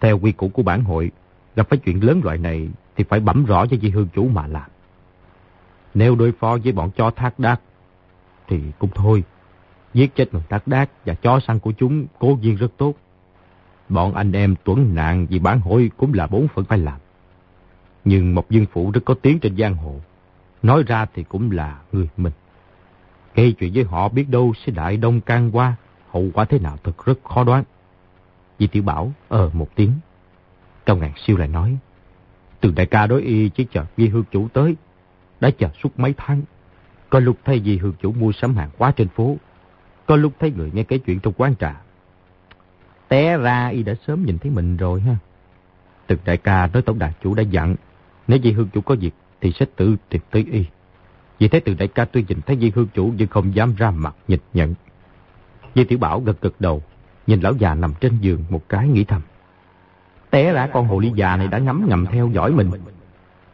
Theo quy củ của bản hội, gặp phải chuyện lớn loại này thì phải bẩm rõ cho di hương chủ mà làm. Nếu đối phó với bọn cho thác đác, thì cũng thôi. Giết chết bọn thác đác và chó săn của chúng cố nhiên rất tốt. Bọn anh em tuấn nạn vì bán hối cũng là bốn phận phải làm. Nhưng một dương phủ rất có tiếng trên giang hồ. Nói ra thì cũng là người mình. Gây chuyện với họ biết đâu sẽ đại đông can qua, hậu quả thế nào thật rất khó đoán. Di Tiểu Bảo ờ một tiếng. Cao Ngàn Siêu lại nói, từ đại ca đối y chỉ chờ Di Hương Chủ tới, đã chờ suốt mấy tháng. Có lúc thấy vì Hương Chủ mua sắm hàng hóa trên phố, có lúc thấy người nghe kể chuyện trong quán trà. Té ra y đã sớm nhìn thấy mình rồi ha. Từ đại ca nói tổng đại chủ đã dặn, nếu Di Hương Chủ có việc thì sẽ tự tìm tới y. Vì thế từ đại ca tuy nhìn thấy Di Hương Chủ nhưng không dám ra mặt nhịch nhận. Di Tiểu Bảo gật gật đầu, nhìn lão già nằm trên giường một cái nghĩ thầm. Té ra con hồ ly già này đã ngắm ngầm theo dõi mình.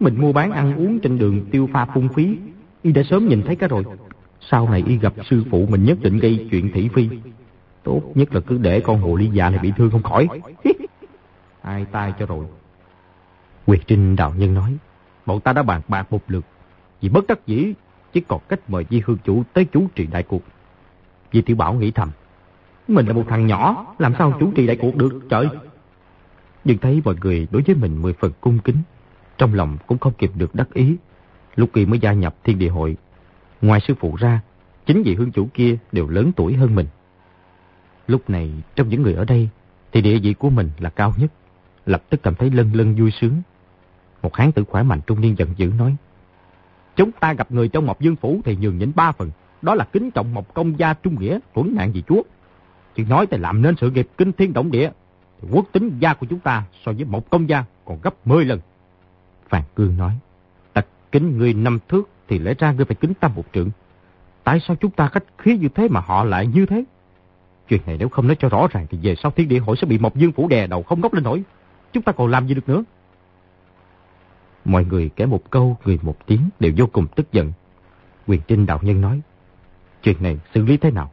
Mình mua bán ăn uống trên đường tiêu pha phung phí, y đã sớm nhìn thấy cả rồi. Sau này y gặp sư phụ mình nhất định gây chuyện thị phi. Tốt nhất là cứ để con hồ ly già này bị thương không khỏi. Ai tai cho rồi. Quyệt Trinh đạo nhân nói, bọn ta đã bàn bạc một lượt, vì bất đắc dĩ chỉ còn cách mời Di Hương Chủ tới chủ trì đại cuộc. Di Tiểu Bảo nghĩ thầm, mình là một thằng nhỏ, làm sao chủ trì đại cuộc được, trời. Nhưng thấy mọi người đối với mình mười phần cung kính, trong lòng cũng không kịp được đắc ý. Lúc kỳ mới gia nhập thiên địa hội, ngoài sư phụ ra, chính vị hương chủ kia đều lớn tuổi hơn mình. Lúc này, trong những người ở đây, thì địa vị của mình là cao nhất, lập tức cảm thấy lân lân vui sướng. Một hán tử khỏe mạnh trung niên giận dữ nói, Chúng ta gặp người trong một dương phủ thì nhường nhịn ba phần, đó là kính trọng một công gia trung nghĩa, tuấn nạn gì chúa. Chứ nói thì làm nên sự nghiệp kinh thiên động địa, thì quốc tính gia của chúng ta so với một công gia còn gấp 10 lần. Phàn Cương nói, kính người năm thước thì lẽ ra ngươi phải kính ta một trượng. Tại sao chúng ta khách khí như thế mà họ lại như thế? Chuyện này nếu không nói cho rõ ràng thì về sau thiên địa hội sẽ bị một dương phủ đè đầu không ngốc lên nổi. Chúng ta còn làm gì được nữa? Mọi người kể một câu, người một tiếng đều vô cùng tức giận. Quyền Trinh đạo nhân nói, chuyện này xử lý thế nào?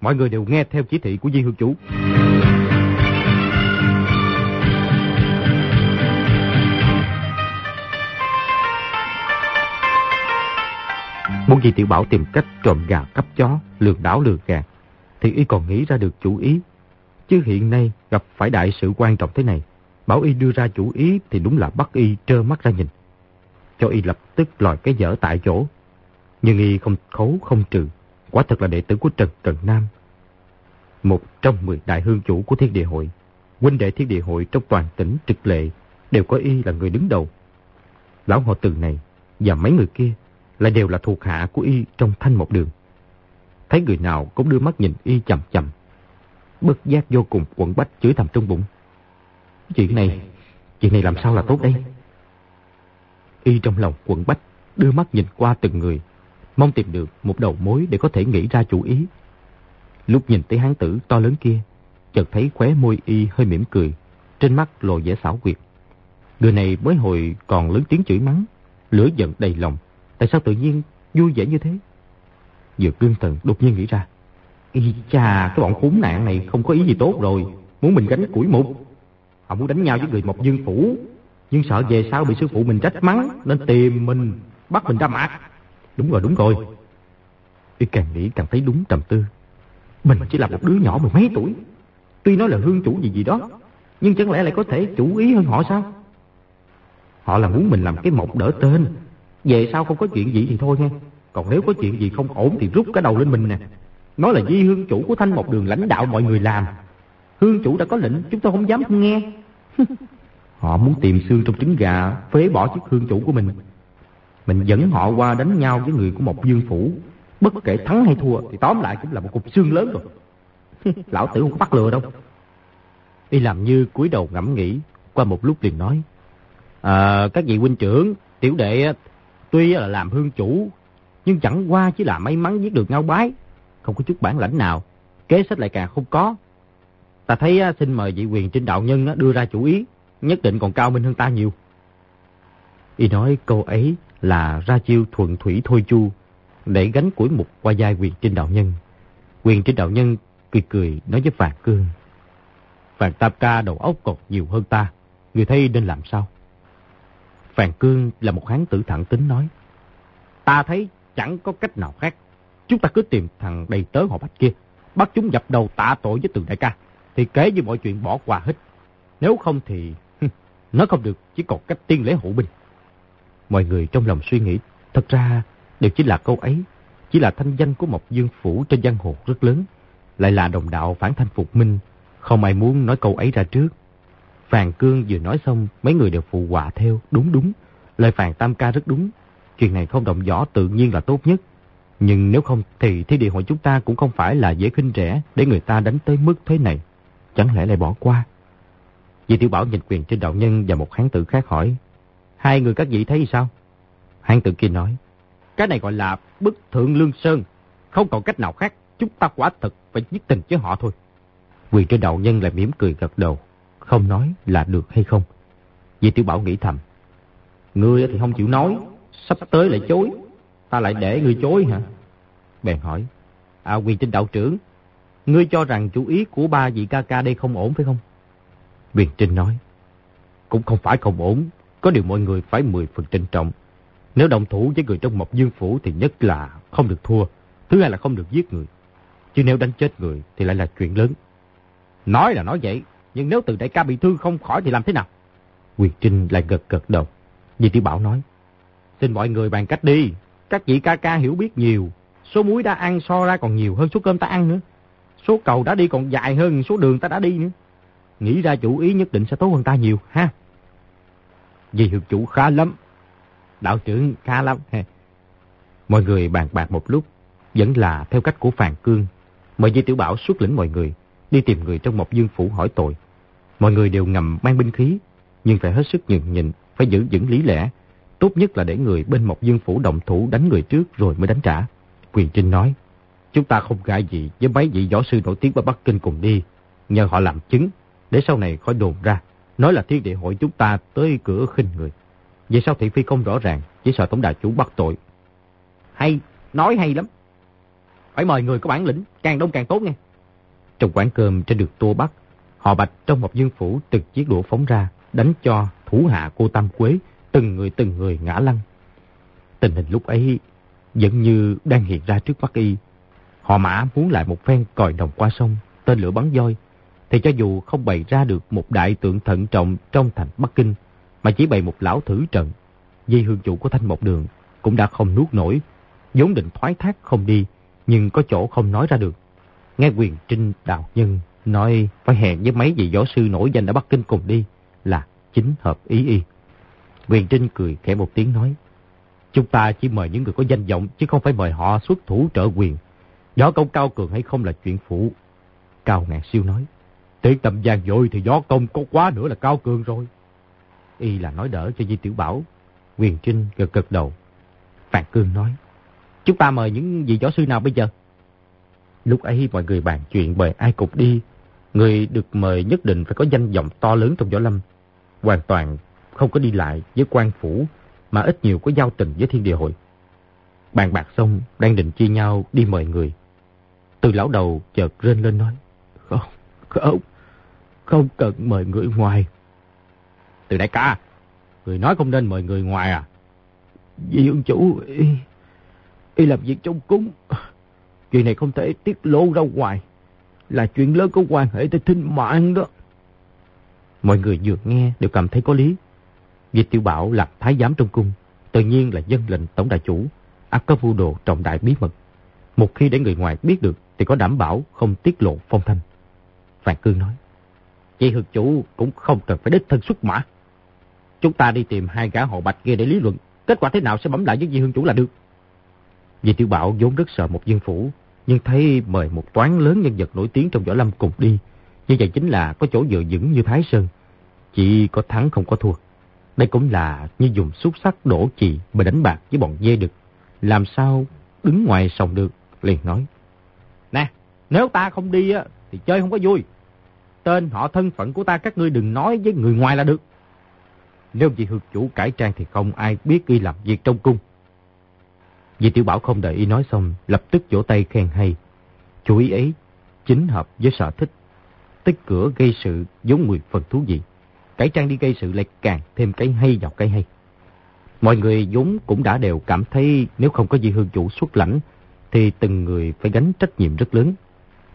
Mọi người đều nghe theo chỉ thị của Di Hương Chủ. Muốn gì Tiểu Bảo tìm cách trộm gà cắp chó, lường đảo lường gạt thì y còn nghĩ ra được chủ ý. Chứ hiện nay gặp phải đại sự quan trọng thế này, bảo y đưa ra chủ ý thì đúng là bắt y trơ mắt ra nhìn. Cho y lập tức lòi cái dở tại chỗ. Nhưng y không khấu không trừ, quả thật là đệ tử của Trần Cần Nam. Một trong mười đại hương chủ của thiên địa hội, huynh đệ thiên địa hội trong toàn tỉnh trực lệ đều có y là người đứng đầu. Lão họ từ này và mấy người kia lại đều là thuộc hạ của y trong thanh một đường. Thấy người nào cũng đưa mắt nhìn y chầm chầm. Bất giác vô cùng quẩn bách chửi thầm trong bụng. Chuyện này, chuyện này làm sao là tốt đây? Y trong lòng quẩn bách, đưa mắt nhìn qua từng người, mong tìm được một đầu mối để có thể nghĩ ra chủ ý. Lúc nhìn thấy hán tử to lớn kia, chợt thấy khóe môi y hơi mỉm cười, trên mắt lộ vẻ xảo quyệt. Người này mới hồi còn lớn tiếng chửi mắng, lửa giận đầy lòng, tại sao tự nhiên vui vẻ như thế? Dược cương thần đột nhiên nghĩ ra, Ý cha, cái bọn khốn nạn này không có ý gì tốt rồi, muốn mình gánh củi mục. Họ muốn đánh nhau với người Mộc Dương Phủ, nhưng sợ về sau bị sư phụ mình trách mắng, nên tìm mình, bắt mình ra mặt. Đúng rồi, đúng rồi. Y càng nghĩ càng thấy đúng trầm tư. Mình chỉ là một đứa nhỏ mười mấy tuổi. Tuy nói là hương chủ gì gì đó, nhưng chẳng lẽ lại có thể chủ ý hơn họ sao? Họ là muốn mình làm cái mộc đỡ tên. Về sau không có chuyện gì thì thôi nghe. Còn nếu có chuyện gì không ổn thì rút cái đầu lên mình nè. Nói là di hương chủ của thanh một đường lãnh đạo mọi người làm. Hương chủ đã có lệnh, chúng tôi không dám không nghe. Họ muốn tìm xương trong trứng gà, phế bỏ chiếc hương chủ của mình. Mình dẫn họ qua đánh nhau với người của một dương phủ. Bất kể thắng hay thua thì tóm lại cũng là một cục xương lớn rồi. Lão tử không có bắt lừa đâu. Y làm như cúi đầu ngẫm nghĩ, qua một lúc liền nói. À, các vị huynh trưởng, tiểu đệ tuy là làm hương chủ, nhưng chẳng qua chỉ là may mắn giết được ngao bái. Không có chút bản lãnh nào, kế sách lại càng không có. Ta thấy xin mời vị quyền trên đạo nhân đưa ra chủ ý, nhất định còn cao minh hơn ta nhiều. Y nói câu ấy là ra chiêu thuận thủy thôi chu, để gánh củi mục qua vai quyền trên đạo nhân. Quyền trên đạo nhân cười cười nói với Phàn Cương. Phàn Tam Ca đầu óc còn nhiều hơn ta, người thấy nên làm sao? Phàn Cương là một hán tử thẳng tính nói. Ta thấy chẳng có cách nào khác. Chúng ta cứ tìm thằng đầy tớ họ bách kia, bắt chúng dập đầu tạ tội với từ đại ca, thì kể như mọi chuyện bỏ qua hết. Nếu không thì nó không được, chỉ còn cách tiên lễ hộ binh. Mọi người trong lòng suy nghĩ, thật ra đều chỉ là câu ấy, chỉ là thanh danh của một dương phủ trên giang hồ rất lớn, lại là đồng đạo phản thanh phục minh, không ai muốn nói câu ấy ra trước. Phàn Cương vừa nói xong, mấy người đều phụ họa theo, đúng đúng, lời Phàn Tam Ca rất đúng, chuyện này không động võ tự nhiên là tốt nhất. Nhưng nếu không thì thi địa hội chúng ta cũng không phải là dễ khinh rẻ để người ta đánh tới mức thế này. Chẳng lẽ lại bỏ qua? Vì tiểu bảo nhìn quyền trên đạo nhân và một hán tử khác hỏi. Hai người các vị thấy sao? Hán tử kia nói. Cái này gọi là bức thượng lương sơn. Không còn cách nào khác. Chúng ta quả thật phải giết tình với họ thôi. Quyền trên đạo nhân lại mỉm cười gật đầu. Không nói là được hay không. Vì tiểu bảo nghĩ thầm. Ngươi thì không chịu nói. Sắp tới lại chối. Ta lại để ngươi chối hả? Bèn hỏi. À quyền trinh đạo trưởng. Ngươi cho rằng chủ ý của ba vị ca ca đây không ổn phải không? Quyền Trinh nói. Cũng không phải không ổn. Có điều mọi người phải mười phần trinh trọng. Nếu đồng thủ với người trong mộc dương phủ thì nhất là không được thua. Thứ hai là không được giết người. Chứ nếu đánh chết người thì lại là chuyện lớn. Nói là nói vậy. Nhưng nếu từ đại ca bị thương không khỏi thì làm thế nào? Quyền Trinh lại gật gật đầu. Di Tiểu Bảo nói. Xin mọi người bàn cách đi. Các vị ca ca hiểu biết nhiều. Số muối đã ăn so ra còn nhiều hơn số cơm ta ăn nữa. Số cầu đã đi còn dài hơn, số đường ta đã đi nữa. Nghĩ ra chủ ý nhất định sẽ tốt hơn ta nhiều, ha. Vì hiệu chủ khá lắm. Đạo trưởng khá lắm. Mọi người bàn bạc một lúc. Vẫn là theo cách của Phàn Cương. Mời Di Tiểu Bảo xuất lĩnh mọi người. Đi tìm người trong một dương phủ hỏi tội. Mọi người đều ngầm mang binh khí. Nhưng phải hết sức nhường nhịn. Phải giữ vững lý lẽ. Tốt nhất là để người bên một dương phủ động thủ đánh người trước rồi mới đánh trả. Quyền Trinh nói. Chúng ta không ngại gì với mấy vị võ sư nổi tiếng ở Bắc Kinh cùng đi. Nhờ họ làm chứng, để sau này khỏi đồn ra. Nói là thiên địa hội chúng ta tới cửa khinh người. Vậy sao thị phi không rõ ràng, chỉ sợ tổng đại chủ bắt tội. Hay, nói hay lắm. Phải mời người có bản lĩnh, càng đông càng tốt nghe. Trong quán cơm trên đường Tô Bắc, họ bạch trong một dương phủ từng chiếc đũa phóng ra, đánh cho thủ hạ cô Tam Quế, từng người từng người ngã lăn. Tình hình lúc ấy vẫn như đang hiện ra trước mắt y. Họ mã muốn lại một phen còi đồng qua sông, tên lửa bắn voi, thì cho dù không bày ra được một đại tượng thận trọng trong thành Bắc Kinh, mà chỉ bày một lão thử trận, di hương chủ của thanh một đường cũng đã không nuốt nổi, vốn định thoái thác không đi, nhưng có chỗ không nói ra được. Nghe quyền trinh đạo nhân nói phải hẹn với mấy vị võ sư nổi danh ở Bắc Kinh cùng đi là chính hợp ý y. Quyền trinh cười khẽ một tiếng nói, chúng ta chỉ mời những người có danh vọng chứ không phải mời họ xuất thủ trợ quyền. Võ công cao cường hay không là chuyện phụ. Cao ngạn siêu nói, Tiếng tầm gian dội thì gió công có quá nữa là cao cường rồi. Y là nói đỡ cho Di Tiểu Bảo. Quyền Trinh gật gật đầu. Phạn Cương nói. Chúng ta mời những vị võ sư nào bây giờ? Lúc ấy mọi người bàn chuyện bởi ai cục đi. Người được mời nhất định phải có danh vọng to lớn trong võ lâm. Hoàn toàn không có đi lại với quan phủ mà ít nhiều có giao tình với thiên địa hội. Bàn bạc xong đang định chia nhau đi mời người. Từ lão đầu chợt rên lên nói. Không, không, không cần mời người ngoài. Từ đại ca, người nói không nên mời người ngoài à? Vì ông chủ, y, y làm việc trong cúng. Chuyện này không thể tiết lộ ra ngoài. Là chuyện lớn có quan hệ tới thinh mạng đó. Mọi người vừa nghe đều cảm thấy có lý. Vì tiểu bảo là thái giám trong cung. Tự nhiên là dân lệnh tổng đại chủ. ác có vu đồ trọng đại bí mật. Một khi để người ngoài biết được thì có đảm bảo không tiết lộ phong thanh. Phạm Cương nói. Chị hược chủ cũng không cần phải đích thân xuất mã. Chúng ta đi tìm hai gã họ bạch kia để lý luận. Kết quả thế nào sẽ bấm lại với Di Hương Chủ là được. Vì Tiểu Bảo vốn rất sợ một dân phủ, nhưng thấy mời một toán lớn nhân vật nổi tiếng trong võ lâm cùng đi. Như vậy chính là có chỗ dựa vững như Thái Sơn. Chỉ có thắng không có thua. Đây cũng là như dùng xúc sắc đổ chì mà đánh bạc với bọn dê được. Làm sao đứng ngoài sòng được, liền nói. Nè, nếu ta không đi á, thì chơi không có vui. Tên họ thân phận của ta các ngươi đừng nói với người ngoài là được. Nếu vị hược chủ cải trang thì không ai biết đi làm việc trong cung. Vì tiểu bảo không đợi y nói xong, lập tức vỗ tay khen hay. Chú ý ấy, chính hợp với sở thích. Tích cửa gây sự giống mười phần thú vị. Cải trang đi gây sự lại càng thêm cái hay vào cái hay. Mọi người vốn cũng đã đều cảm thấy nếu không có gì hương chủ xuất lãnh, thì từng người phải gánh trách nhiệm rất lớn.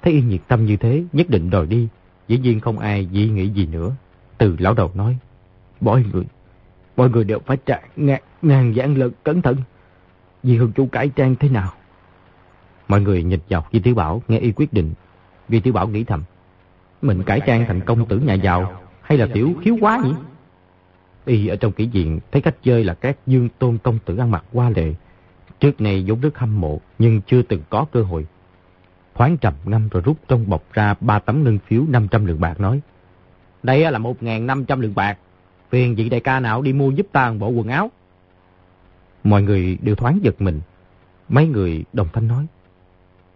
Thấy y nhiệt tâm như thế, nhất định đòi đi. Dĩ nhiên không ai dị nghĩ gì nữa. Từ lão đầu nói, mọi người, mọi người đều phải trả ngàn, ngàn giảng lực cẩn thận. Vì hương chủ cải trang thế nào? Mọi người nhìn vào Di Tiểu Bảo nghe y quyết định. Di Tiểu Bảo nghĩ thầm, mình cải trang thành công tử nhà giàu hay là tiểu khiếu quá nhỉ? Y ở trong kỷ diện thấy cách chơi là các dương tôn công tử ăn mặc qua lệ. Trước này vốn rất hâm mộ nhưng chưa từng có cơ hội. Thoáng trầm ngâm rồi rút trong bọc ra ba tấm ngân phiếu 500 lượng bạc nói. Đây là 1.500 lượng bạc. Phiền vị đại ca nào đi mua giúp ta một bộ quần áo. Mọi người đều thoáng giật mình. Mấy người đồng thanh nói.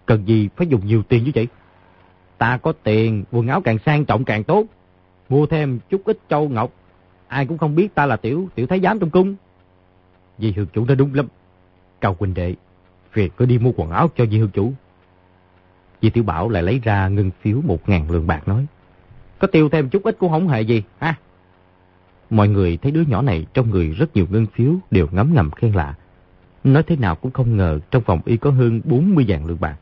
Cần gì phải dùng nhiều tiền như vậy? Ta có tiền, quần áo càng sang trọng càng tốt. Mua thêm chút ít châu ngọc. Ai cũng không biết ta là tiểu tiểu thái giám trong cung. Vì hương chủ đã đúng lắm. Cao Quỳnh đệ, việc cứ đi mua quần áo cho dì hương chủ. Dì tiểu bảo lại lấy ra ngân phiếu một ngàn lượng bạc nói. Có tiêu thêm chút ít cũng không hề gì, ha? Mọi người thấy đứa nhỏ này trong người rất nhiều ngân phiếu đều ngấm ngầm khen lạ. Nói thế nào cũng không ngờ trong phòng y có hơn 40 vạn lượng bạc.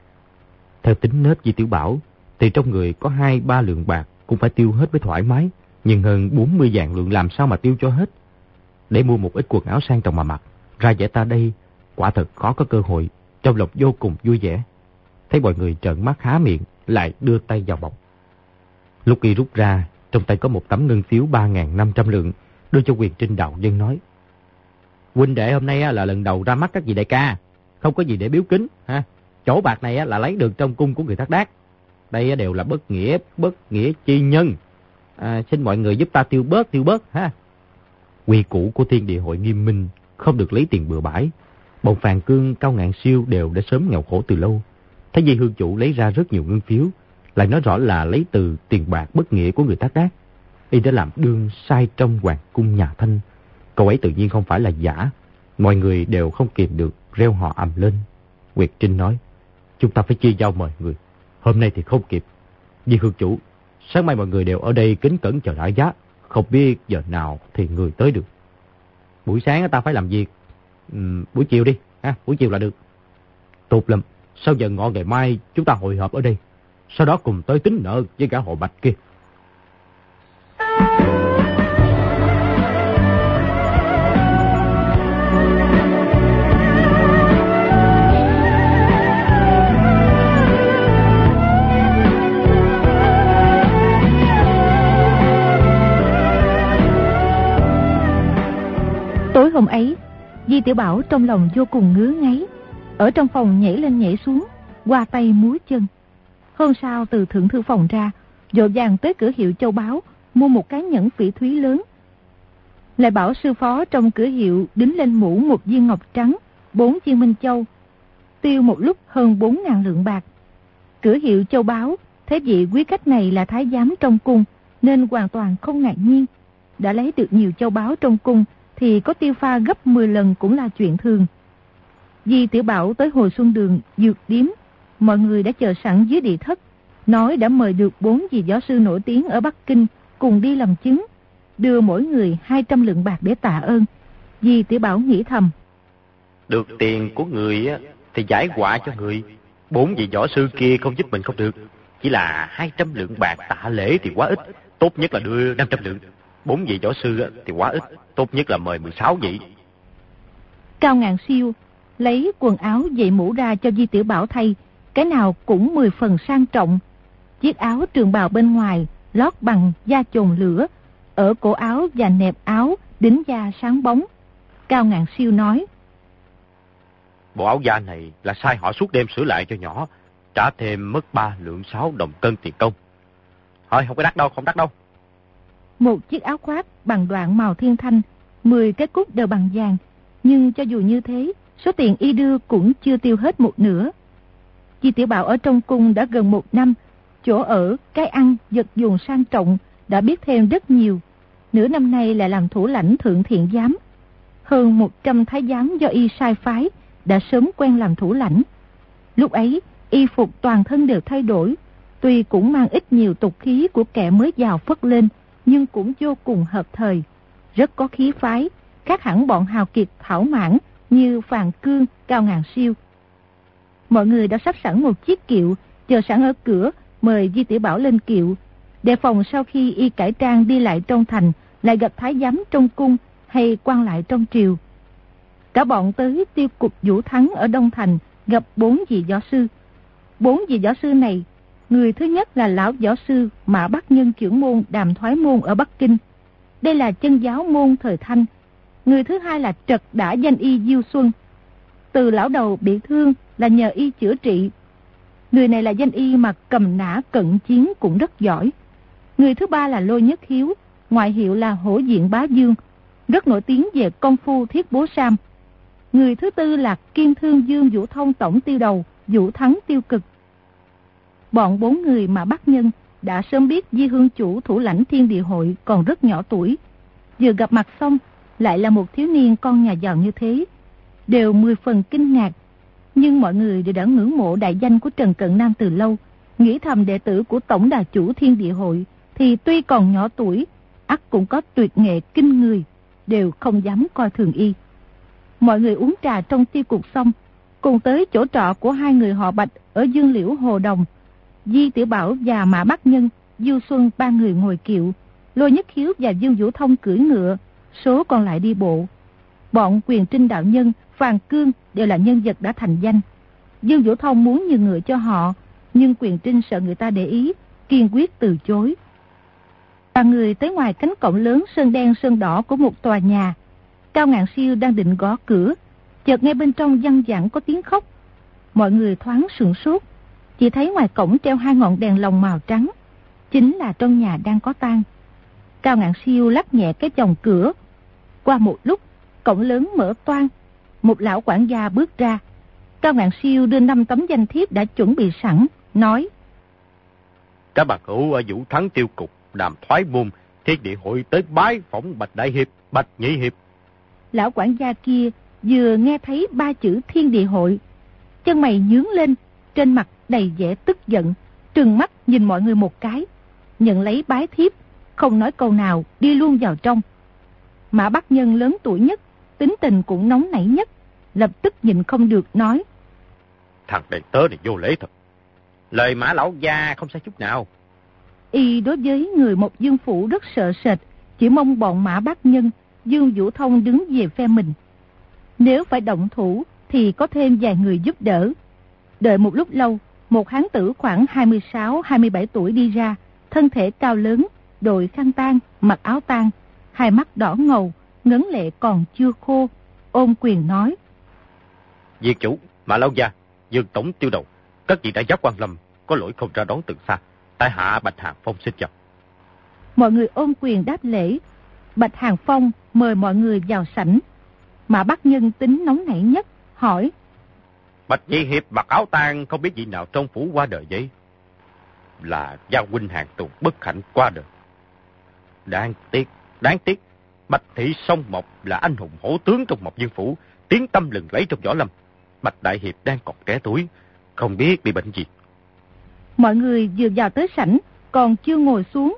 Theo tính nết Di Tiểu Bảo thì trong người có 2-3 lượng bạc cũng phải tiêu hết với thoải mái. Nhưng hơn 40 vạn lượng làm sao mà tiêu cho hết. Để mua một ít quần áo sang trọng mà mặc. Ra giải ta đây quả thật khó có cơ hội. Trong lòng vô cùng vui vẻ. Thấy mọi người trợn mắt há miệng lại đưa tay vào bọc. Lúc y rút ra trong tay có một tấm ngân phiếu 3.500 lượng, đưa cho quyền trinh đạo dân nói. Huynh đệ hôm nay là lần đầu ra mắt các vị đại ca, không có gì để biếu kính. ha. Chỗ bạc này là lấy được trong cung của người thác đác. Đây đều là bất nghĩa, bất nghĩa chi nhân. À, xin mọi người giúp ta tiêu bớt, tiêu bớt. ha. Quy củ của thiên địa hội nghiêm minh, không được lấy tiền bừa bãi. Bọn phàn cương cao ngạn siêu đều đã sớm nghèo khổ từ lâu. Thấy vì hương chủ lấy ra rất nhiều ngân phiếu, lại nói rõ là lấy từ tiền bạc bất nghĩa của người thác đác. Y đã làm đương sai trong hoàng cung nhà thanh. Cậu ấy tự nhiên không phải là giả. Mọi người đều không kìm được reo họ ầm lên. Nguyệt Trinh nói, chúng ta phải chia giao mời người. Hôm nay thì không kịp. Di hương chủ, sáng mai mọi người đều ở đây kính cẩn chờ đã giá. Không biết giờ nào thì người tới được. Buổi sáng ta phải làm việc. Ừ, buổi chiều đi, ha, buổi chiều là được. Tốt lắm, sau giờ ngọ ngày mai chúng ta hội họp ở đây sau đó cùng tới tính nợ với cả hội bạch kia. Tối hôm ấy, Di Tiểu Bảo trong lòng vô cùng ngứa ngáy, ở trong phòng nhảy lên nhảy xuống, qua tay múa chân. Hôm sau từ thượng thư phòng ra, dội vàng tới cửa hiệu châu báo mua một cái nhẫn phỉ thúy lớn. Lại bảo sư phó trong cửa hiệu đính lên mũ một viên ngọc trắng, bốn viên minh châu, tiêu một lúc hơn bốn ngàn lượng bạc. Cửa hiệu châu báo thế vị quý khách này là thái giám trong cung, nên hoàn toàn không ngạc nhiên. Đã lấy được nhiều châu báo trong cung, thì có tiêu pha gấp 10 lần cũng là chuyện thường. Di tiểu bảo tới hồ xuân đường, dược điếm, mọi người đã chờ sẵn dưới địa thất, nói đã mời được bốn vị giáo sư nổi tiếng ở Bắc Kinh cùng đi làm chứng, đưa mỗi người 200 lượng bạc để tạ ơn. Di Tiểu Bảo nghĩ thầm. Được tiền của người thì giải quả cho người. Bốn vị võ sư kia không giúp mình không được. Chỉ là 200 lượng bạc tạ lễ thì quá ít. Tốt nhất là đưa 500 lượng. Bốn vị võ sư thì quá ít. Tốt nhất là mời 16 vị. Cao ngàn siêu lấy quần áo dậy mũ ra cho Di Tiểu Bảo thay cái nào cũng mười phần sang trọng. Chiếc áo trường bào bên ngoài lót bằng da chồn lửa, ở cổ áo và nẹp áo đính da sáng bóng. Cao ngạn siêu nói. Bộ áo da này là sai họ suốt đêm sửa lại cho nhỏ, trả thêm mất ba lượng sáu đồng cân tiền công. Thôi không có đắt đâu, không đắt đâu. Một chiếc áo khoác bằng đoạn màu thiên thanh, 10 cái cúc đều bằng vàng, nhưng cho dù như thế, số tiền y đưa cũng chưa tiêu hết một nửa. Chi Tiểu Bảo ở trong cung đã gần một năm, chỗ ở, cái ăn, vật dùng sang trọng, đã biết thêm rất nhiều. Nửa năm nay là làm thủ lãnh thượng thiện giám. Hơn 100 thái giám do y sai phái, đã sớm quen làm thủ lãnh. Lúc ấy, y phục toàn thân đều thay đổi, tuy cũng mang ít nhiều tục khí của kẻ mới giàu phất lên, nhưng cũng vô cùng hợp thời. Rất có khí phái, khác hẳn bọn hào kiệt thảo mãn như Phàn Cương, Cao Ngàn Siêu. Mọi người đã sắp sẵn một chiếc kiệu, chờ sẵn ở cửa, mời Di Tiểu Bảo lên kiệu. Đề phòng sau khi y cải trang đi lại trong thành, lại gặp thái giám trong cung hay quan lại trong triều. Cả bọn tới tiêu cục Vũ Thắng ở Đông Thành, gặp bốn vị võ sư. Bốn vị võ sư này, người thứ nhất là lão võ sư Mã Bắc Nhân trưởng môn Đàm Thoái Môn ở Bắc Kinh. Đây là chân giáo môn thời Thanh. Người thứ hai là trật đã danh y Diêu Xuân. Từ lão đầu bị thương là nhờ y chữa trị. Người này là danh y mà cầm nã cận chiến cũng rất giỏi. Người thứ ba là Lôi Nhất Hiếu, ngoại hiệu là Hổ Diện Bá Dương, rất nổi tiếng về công phu thiết bố Sam. Người thứ tư là kim Thương Dương Vũ Thông Tổng Tiêu Đầu, Vũ Thắng Tiêu Cực. Bọn bốn người mà bắt nhân đã sớm biết Di Hương Chủ thủ lãnh thiên địa hội còn rất nhỏ tuổi. Vừa gặp mặt xong, lại là một thiếu niên con nhà giàu như thế. Đều mười phần kinh ngạc. Nhưng mọi người đều đã ngưỡng mộ đại danh của Trần Cận Nam từ lâu. Nghĩ thầm đệ tử của Tổng Đà Chủ Thiên Địa Hội thì tuy còn nhỏ tuổi, ắt cũng có tuyệt nghệ kinh người, đều không dám coi thường y. Mọi người uống trà trong tiêu cục xong, cùng tới chỗ trọ của hai người họ Bạch ở Dương Liễu Hồ Đồng. Di Tiểu Bảo và Mã Bắc Nhân, Du Xuân ba người ngồi kiệu, Lôi Nhất Hiếu và Dương Vũ Thông cưỡi ngựa, số còn lại đi bộ. Bọn quyền trinh đạo nhân, Hoàng Cương đều là nhân vật đã thành danh. Dương Vũ Thông muốn nhường ngựa cho họ, nhưng quyền trinh sợ người ta để ý, kiên quyết từ chối. Ba người tới ngoài cánh cổng lớn sơn đen sơn đỏ của một tòa nhà. Cao ngạn siêu đang định gõ cửa, chợt nghe bên trong văng vẳng có tiếng khóc. Mọi người thoáng sửng sốt, chỉ thấy ngoài cổng treo hai ngọn đèn lồng màu trắng, chính là trong nhà đang có tang. Cao ngạn siêu lắc nhẹ cái chồng cửa. Qua một lúc, cổng lớn mở toan, một lão quản gia bước ra. Cao ngạn siêu đưa năm tấm danh thiếp đã chuẩn bị sẵn, nói. Các bà cửu ở Vũ Thắng Tiêu Cục đàm thoái môn, thiên địa hội tới bái phỏng Bạch Đại Hiệp, Bạch Nhị Hiệp. Lão quản gia kia vừa nghe thấy ba chữ thiên địa hội, chân mày nhướng lên, trên mặt đầy vẻ tức giận, trừng mắt nhìn mọi người một cái, nhận lấy bái thiếp, không nói câu nào, đi luôn vào trong. Mã Bắc Nhân lớn tuổi nhất, tính tình cũng nóng nảy nhất, lập tức nhìn không được nói. Thằng đầy tớ này vô lễ thật. Lời mã lão gia không sai chút nào. Y đối với người một dương phủ rất sợ sệt, chỉ mong bọn mã bác nhân, Dương Vũ Thông đứng về phe mình. Nếu phải động thủ thì có thêm vài người giúp đỡ. Đợi một lúc lâu, một hán tử khoảng 26-27 tuổi đi ra, thân thể cao lớn, đội khăn tang, mặc áo tang, hai mắt đỏ ngầu, ngấn lệ còn chưa khô, ôm quyền nói. Diệt chủ, Mã Lão Gia, Dương Tổng Tiêu Đầu, các vị đại giáp quan lâm, có lỗi không ra đón từ xa, tại hạ Bạch Hàng Phong xin chào. Mọi người ôm quyền đáp lễ. Bạch Hàng Phong mời mọi người vào sảnh. Mà bác nhân tính nóng nảy nhất, hỏi. Bạch Nhị Hiệp mặc áo tang không biết vị nào trong phủ qua đời vậy? Là gia huynh hàng tù bất hạnh qua đời. Đáng tiếc, đáng tiếc. Bạch Thị Sông Mộc là anh hùng hổ tướng trong Mộc Dương Phủ, tiếng tâm lừng lấy trong võ lâm. Bạch Đại Hiệp đang còn trẻ tuổi, không biết bị bệnh gì. Mọi người vừa vào tới sảnh, còn chưa ngồi xuống.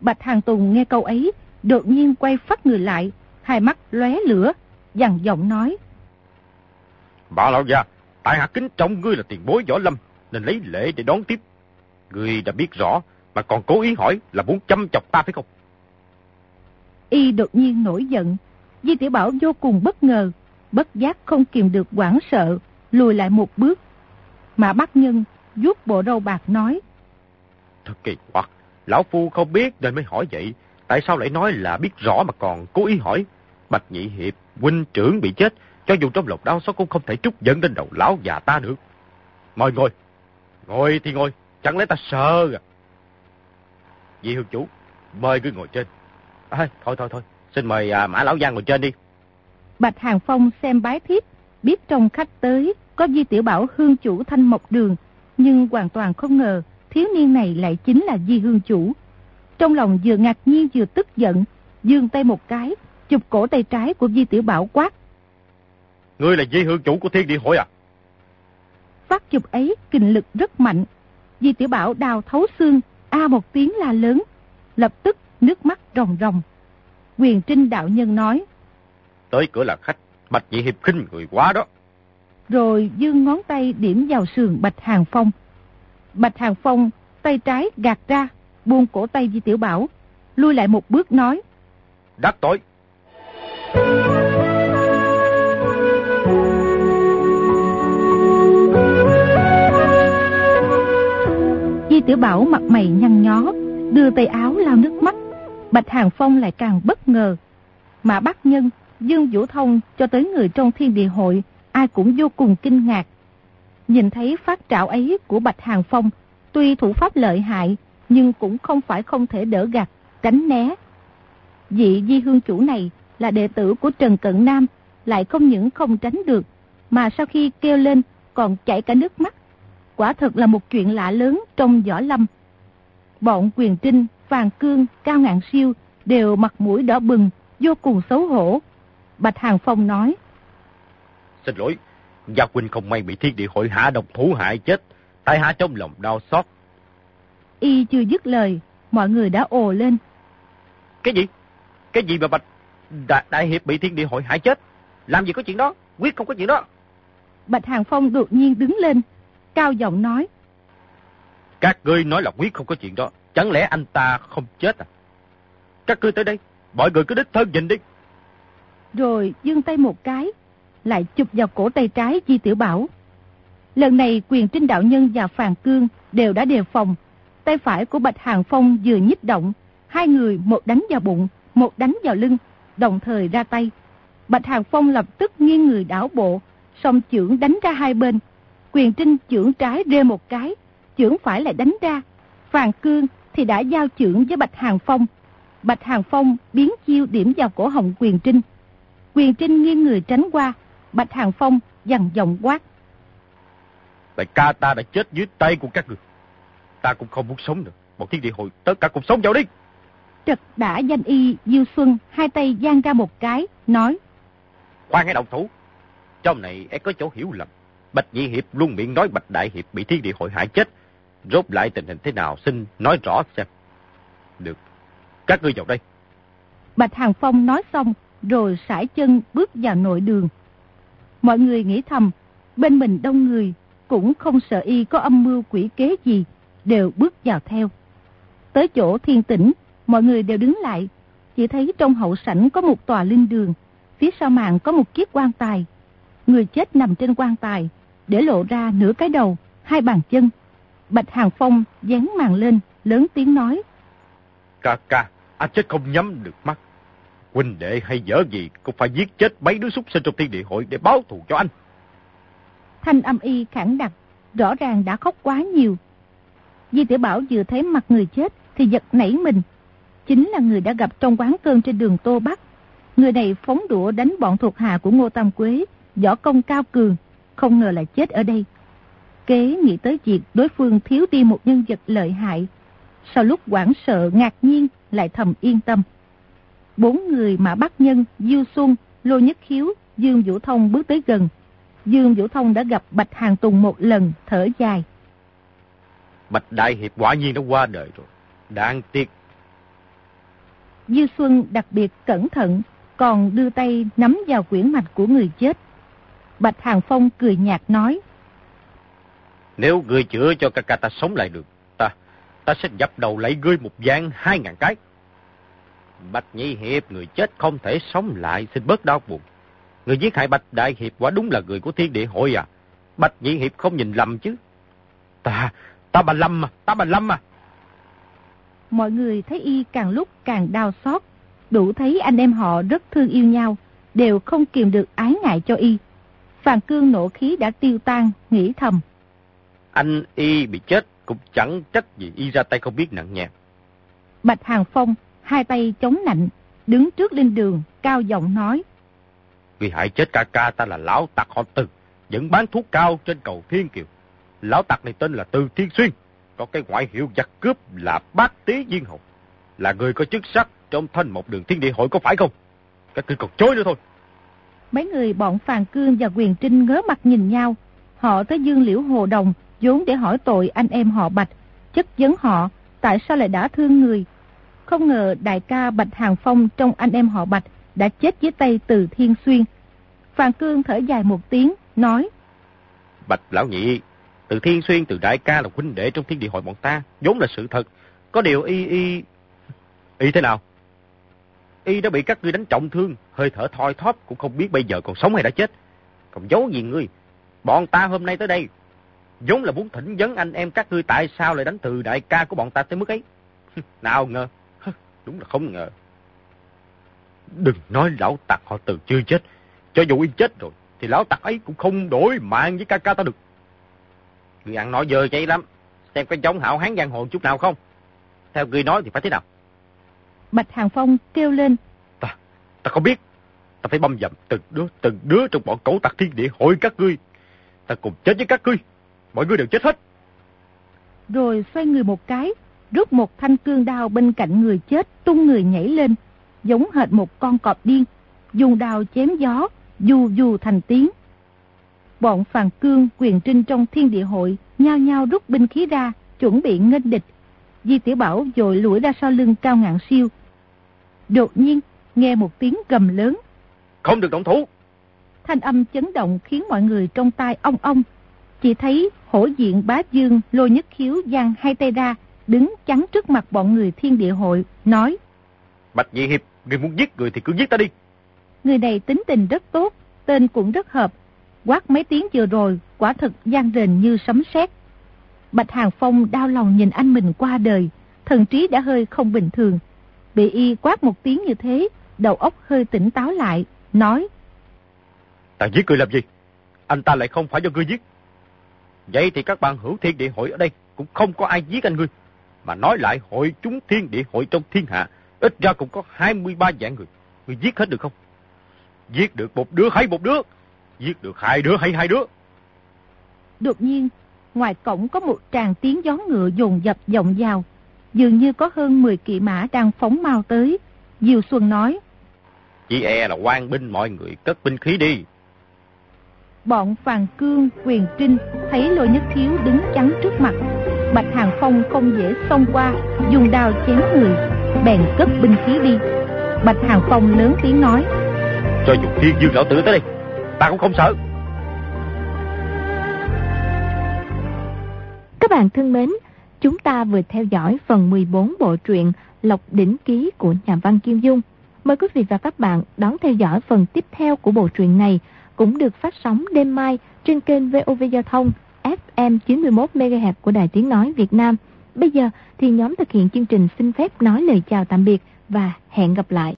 Bạch Hàng Tùng nghe câu ấy, đột nhiên quay phát người lại, hai mắt lóe lửa, dằn giọng nói. Bà lão già, tại hạ kính trọng ngươi là tiền bối võ lâm, nên lấy lễ để đón tiếp. Ngươi đã biết rõ, mà còn cố ý hỏi là muốn chăm chọc ta phải không? Y đột nhiên nổi giận, Di Tiểu Bảo vô cùng bất ngờ, bất giác không kìm được quảng sợ, lùi lại một bước. Mà bác nhân vuốt bộ râu bạc nói. Thật kỳ quặc, lão phu không biết nên mới hỏi vậy. Tại sao lại nói là biết rõ mà còn cố ý hỏi? Bạch Nhị Hiệp, huynh trưởng bị chết, cho dù trong lòng đau sao cũng không thể trút dẫn đến đầu lão già ta được. Mời ngồi. Ngồi thì ngồi, chẳng lẽ ta sợ à? Vị hương chủ, mời cứ ngồi trên. À, thôi thôi thôi, xin mời à, Mã Lão Giang ngồi trên đi. Bạch Hàng Phong xem bái thiếp, biết trong khách tới có Di Tiểu Bảo hương chủ thanh mộc đường, nhưng hoàn toàn không ngờ thiếu niên này lại chính là Di hương chủ. Trong lòng vừa ngạc nhiên vừa tức giận, dương tay một cái, chụp cổ tay trái của Di Tiểu Bảo quát. Ngươi là Di hương chủ của thiên địa hội à? Phát chụp ấy kinh lực rất mạnh. Di Tiểu Bảo đào thấu xương, a một tiếng la lớn, lập tức nước mắt ròng ròng. Quyền Trinh đạo nhân nói. Tới cửa là khách, Bạch Nhị Hiệp khinh người quá đó. Rồi dương ngón tay điểm vào sườn Bạch Hàng Phong. Bạch Hàng Phong tay trái gạt ra, buông cổ tay Di Tiểu Bảo, lui lại một bước nói. Đắc tội. Di Tiểu Bảo mặt mày nhăn nhó, đưa tay áo lau nước mắt. Bạch Hàng Phong lại càng bất ngờ. Mà bắt nhân, Dương Vũ Thông cho tới người trong thiên địa hội, ai cũng vô cùng kinh ngạc. Nhìn thấy phát trạo ấy của Bạch Hàng Phong, tuy thủ pháp lợi hại, nhưng cũng không phải không thể đỡ gạt, tránh né. Vị di hương chủ này là đệ tử của Trần Cận Nam, lại không những không tránh được, mà sau khi kêu lên còn chảy cả nước mắt. Quả thật là một chuyện lạ lớn trong võ lâm. Bọn quyền trinh, vàng cương, cao ngạn siêu đều mặt mũi đỏ bừng, vô cùng xấu hổ. Bạch Hàng Phong nói. Xin lỗi, Gia Quynh không may bị thiên địa hội hạ độc thủ hại chết, tại hạ trong lòng đau xót. Y chưa dứt lời, mọi người đã ồ lên. Cái gì? Cái gì mà Bạch Đại, Đại Hiệp bị thiên địa hội hại chết? Làm gì có chuyện đó? Quyết không có chuyện đó. Bạch Hàng Phong đột nhiên đứng lên, cao giọng nói. Các ngươi nói là quyết không có chuyện đó. Chẳng lẽ anh ta không chết à? Các ngươi tới đây, mọi người cứ đích thân nhìn đi. Rồi dương tay một cái, lại chụp vào cổ tay trái Di Tiểu Bảo. Lần này quyền trinh đạo nhân và Phàn Cương đều đã đề phòng. Tay phải của Bạch Hàng Phong vừa nhích động, hai người một đánh vào bụng, một đánh vào lưng, đồng thời ra tay. Bạch Hàng Phong lập tức nghiêng người đảo bộ, song chưởng đánh ra hai bên. Quyền trinh chưởng trái rê một cái, chưởng phải lại đánh ra. Phàn Cương thì đã giao chưởng với Bạch Hàng Phong. Bạch Hàng Phong biến chiêu điểm vào cổ họng quyền trinh. Quyền trinh nghiêng người tránh qua, Bạch Hàng Phong dằn giọng quát. Đại ca ta đã chết dưới tay của các người. Ta cũng không muốn sống nữa. Một thiên địa hội tất cả cùng sống vào đi. Trật đã danh y Diêu Xuân hai tay giang ra một cái, nói. Khoan hãy động thủ. Trong này e có chỗ hiểu lầm. Bạch Nhị Hiệp luôn miệng nói Bạch Đại Hiệp bị thiên địa hội hại chết. Rốt lại tình hình thế nào xin nói rõ xem. Được. Các ngươi vào đây. Bạch Hàng Phong nói xong, rồi sải chân bước vào nội đường. Mọi người nghĩ thầm, bên mình đông người, cũng không sợ y có âm mưu quỷ kế gì, đều bước vào theo. Tới chỗ thiên tĩnh, mọi người đều đứng lại, chỉ thấy trong hậu sảnh có một tòa linh đường, phía sau màn có một chiếc quan tài. Người chết nằm trên quan tài, để lộ ra nửa cái đầu, hai bàn chân. Bạch Hàng Phong dán màn lên, lớn tiếng nói. Cà cà, anh chết không nhắm được mắt. Huynh đệ hay dở gì cũng phải giết chết mấy đứa súc sinh trong thiên địa hội để báo thù cho anh. Thanh âm y khẳng đặc, rõ ràng đã khóc quá nhiều. Di tiểu Bảo vừa thấy mặt người chết thì giật nảy mình. Chính là người đã gặp trong quán cơm trên đường Tô Bắc. Người này phóng đũa đánh bọn thuộc hạ của Ngô Tam Quế, võ công cao cường, không ngờ lại chết ở đây. Kế nghĩ tới việc đối phương thiếu đi một nhân vật lợi hại. Sau lúc quảng sợ ngạc nhiên lại thầm yên tâm. Bốn người mà bắt nhân, Diêu Xuân, Lô Nhất Khiếu, Dương Vũ Thông bước tới gần. Dương Vũ Thông đã gặp Bạch Hàng Tùng một lần, thở dài. Bạch Đại Hiệp quả nhiên đã qua đời rồi. Đáng tiếc. Diêu Xuân đặc biệt cẩn thận, còn đưa tay nắm vào quyển mạch của người chết. Bạch Hàng Phong cười nhạt nói. Nếu ngươi chữa cho ca ca ta sống lại được, ta, ta sẽ dập đầu lấy ngươi một gian hai ngàn cái. Bạch Nhị Hiệp người chết không thể sống lại, xin bớt đau buồn. Người giết hại Bạch Đại Hiệp quả đúng là người của thiên địa hội à. Bạch Nhị Hiệp không nhìn lầm chứ. Ta, ta bà Lâm à, ta bà Lâm à. Mọi người thấy y càng lúc càng đau xót. đủ thấy anh em họ rất thương yêu nhau, đều không kiềm được ái ngại cho y. Phàn Cương nộ khí đã tiêu tan, nghĩ thầm. Anh y bị chết cũng chẳng trách gì y ra tay không biết nặng nhẹ. Bạch Hàng Phong, hai tay chống nạnh, đứng trước lên đường, cao giọng nói. Vì hại chết ca ca ta là lão tặc họ từ, vẫn bán thuốc cao trên cầu Thiên Kiều. Lão tặc này tên là Từ Thiên Xuyên, có cái ngoại hiệu giặc cướp là Bát Tý Viên Hồng. Là người có chức sắc trong thanh một đường thiên địa hội có phải không? Các ngươi còn chối nữa thôi. Mấy người bọn Phàn Cương và Quyền Trinh ngớ mặt nhìn nhau. Họ tới Dương Liễu Hồ Đồng, vốn để hỏi tội anh em họ Bạch, chất vấn họ tại sao lại đã thương người. Không ngờ đại ca Bạch Hàng Phong trong anh em họ Bạch đã chết dưới tay từ Thiên Xuyên. Phàn Cương thở dài một tiếng, nói. Bạch Lão Nhị, từ Thiên Xuyên từ đại ca là huynh đệ trong thiên địa hội bọn ta, vốn là sự thật. Có điều y y... Y thế nào? Y đã bị các ngươi đánh trọng thương, hơi thở thoi thóp cũng không biết bây giờ còn sống hay đã chết. Còn giấu gì ngươi? Bọn ta hôm nay tới đây, vốn là muốn thỉnh vấn anh em các ngươi tại sao lại đánh từ đại ca của bọn ta tới mức ấy. Nào ngờ, đúng là không ngờ. Đừng nói lão tặc họ từ chưa chết, cho dù y chết rồi, thì lão tặc ấy cũng không đổi mạng với ca ca ta được. Người ăn nói dơ chay lắm, xem có giống hảo hán giang hồ chút nào không? Theo người nói thì phải thế nào? Bạch Hàng Phong kêu lên. Ta, ta không biết. Ta phải băm dầm từng đứa, từng đứa trong bọn cẩu tặc thiên địa hội các ngươi. Ta cùng chết với các ngươi. Mọi người đều chết hết. Rồi xoay người một cái, rút một thanh cương đao bên cạnh người chết, tung người nhảy lên, giống hệt một con cọp điên, dùng đao chém gió, dù dù thành tiếng. Bọn Phàn Cương, quyền trinh trong thiên địa hội, nhao nhao rút binh khí ra, chuẩn bị nghênh địch. Di Tiểu Bảo dội lũi ra sau lưng cao ngạn siêu. Đột nhiên, nghe một tiếng gầm lớn. Không được động thủ. Thanh âm chấn động khiến mọi người trong tai ong ong. Chỉ thấy hổ diện bá dương lôi nhất khiếu giang hai tay ra, đứng chắn trước mặt bọn người thiên địa hội, nói. Bạch Nhị Hiệp, người muốn giết người thì cứ giết ta đi. Người này tính tình rất tốt, tên cũng rất hợp. Quát mấy tiếng vừa rồi, quả thực gian rền như sấm sét. Bạch Hàng Phong đau lòng nhìn anh mình qua đời, thần trí đã hơi không bình thường. Bị y quát một tiếng như thế, đầu óc hơi tỉnh táo lại, nói. Ta giết người làm gì? Anh ta lại không phải do ngươi giết. Vậy thì các bạn hữu thiên địa hội ở đây cũng không có ai giết anh ngươi. Mà nói lại hội chúng thiên địa hội trong thiên hạ, ít ra cũng có 23 dạng người. Ngươi giết hết được không? Giết được một đứa hay một đứa. Giết được hai đứa hay hai đứa. Đột nhiên, ngoài cổng có một tràng tiếng gió ngựa dồn dập vọng vào. Dường như có hơn 10 kỵ mã đang phóng mau tới. Diều Xuân nói. Chỉ e là quan binh mọi người cất binh khí đi. Bọn Phàn Cương, Quyền Trinh thấy Lôi Nhất Thiếu đứng chắn trước mặt. Bạch Hàng Phong không dễ xông qua, dùng đao chém người, bèn cất binh khí đi. Bạch Hàng Phong lớn tiếng nói. Cho dù thiên dương lão tử tới đây, ta cũng không sợ. Các bạn thân mến, chúng ta vừa theo dõi phần 14 bộ truyện Lộc Đỉnh Ký của nhà văn Kim Dung. Mời quý vị và các bạn đón theo dõi phần tiếp theo của bộ truyện này cũng được phát sóng đêm mai trên kênh VOV Giao thông FM 91MHz của Đài Tiếng Nói Việt Nam. Bây giờ thì nhóm thực hiện chương trình xin phép nói lời chào tạm biệt và hẹn gặp lại.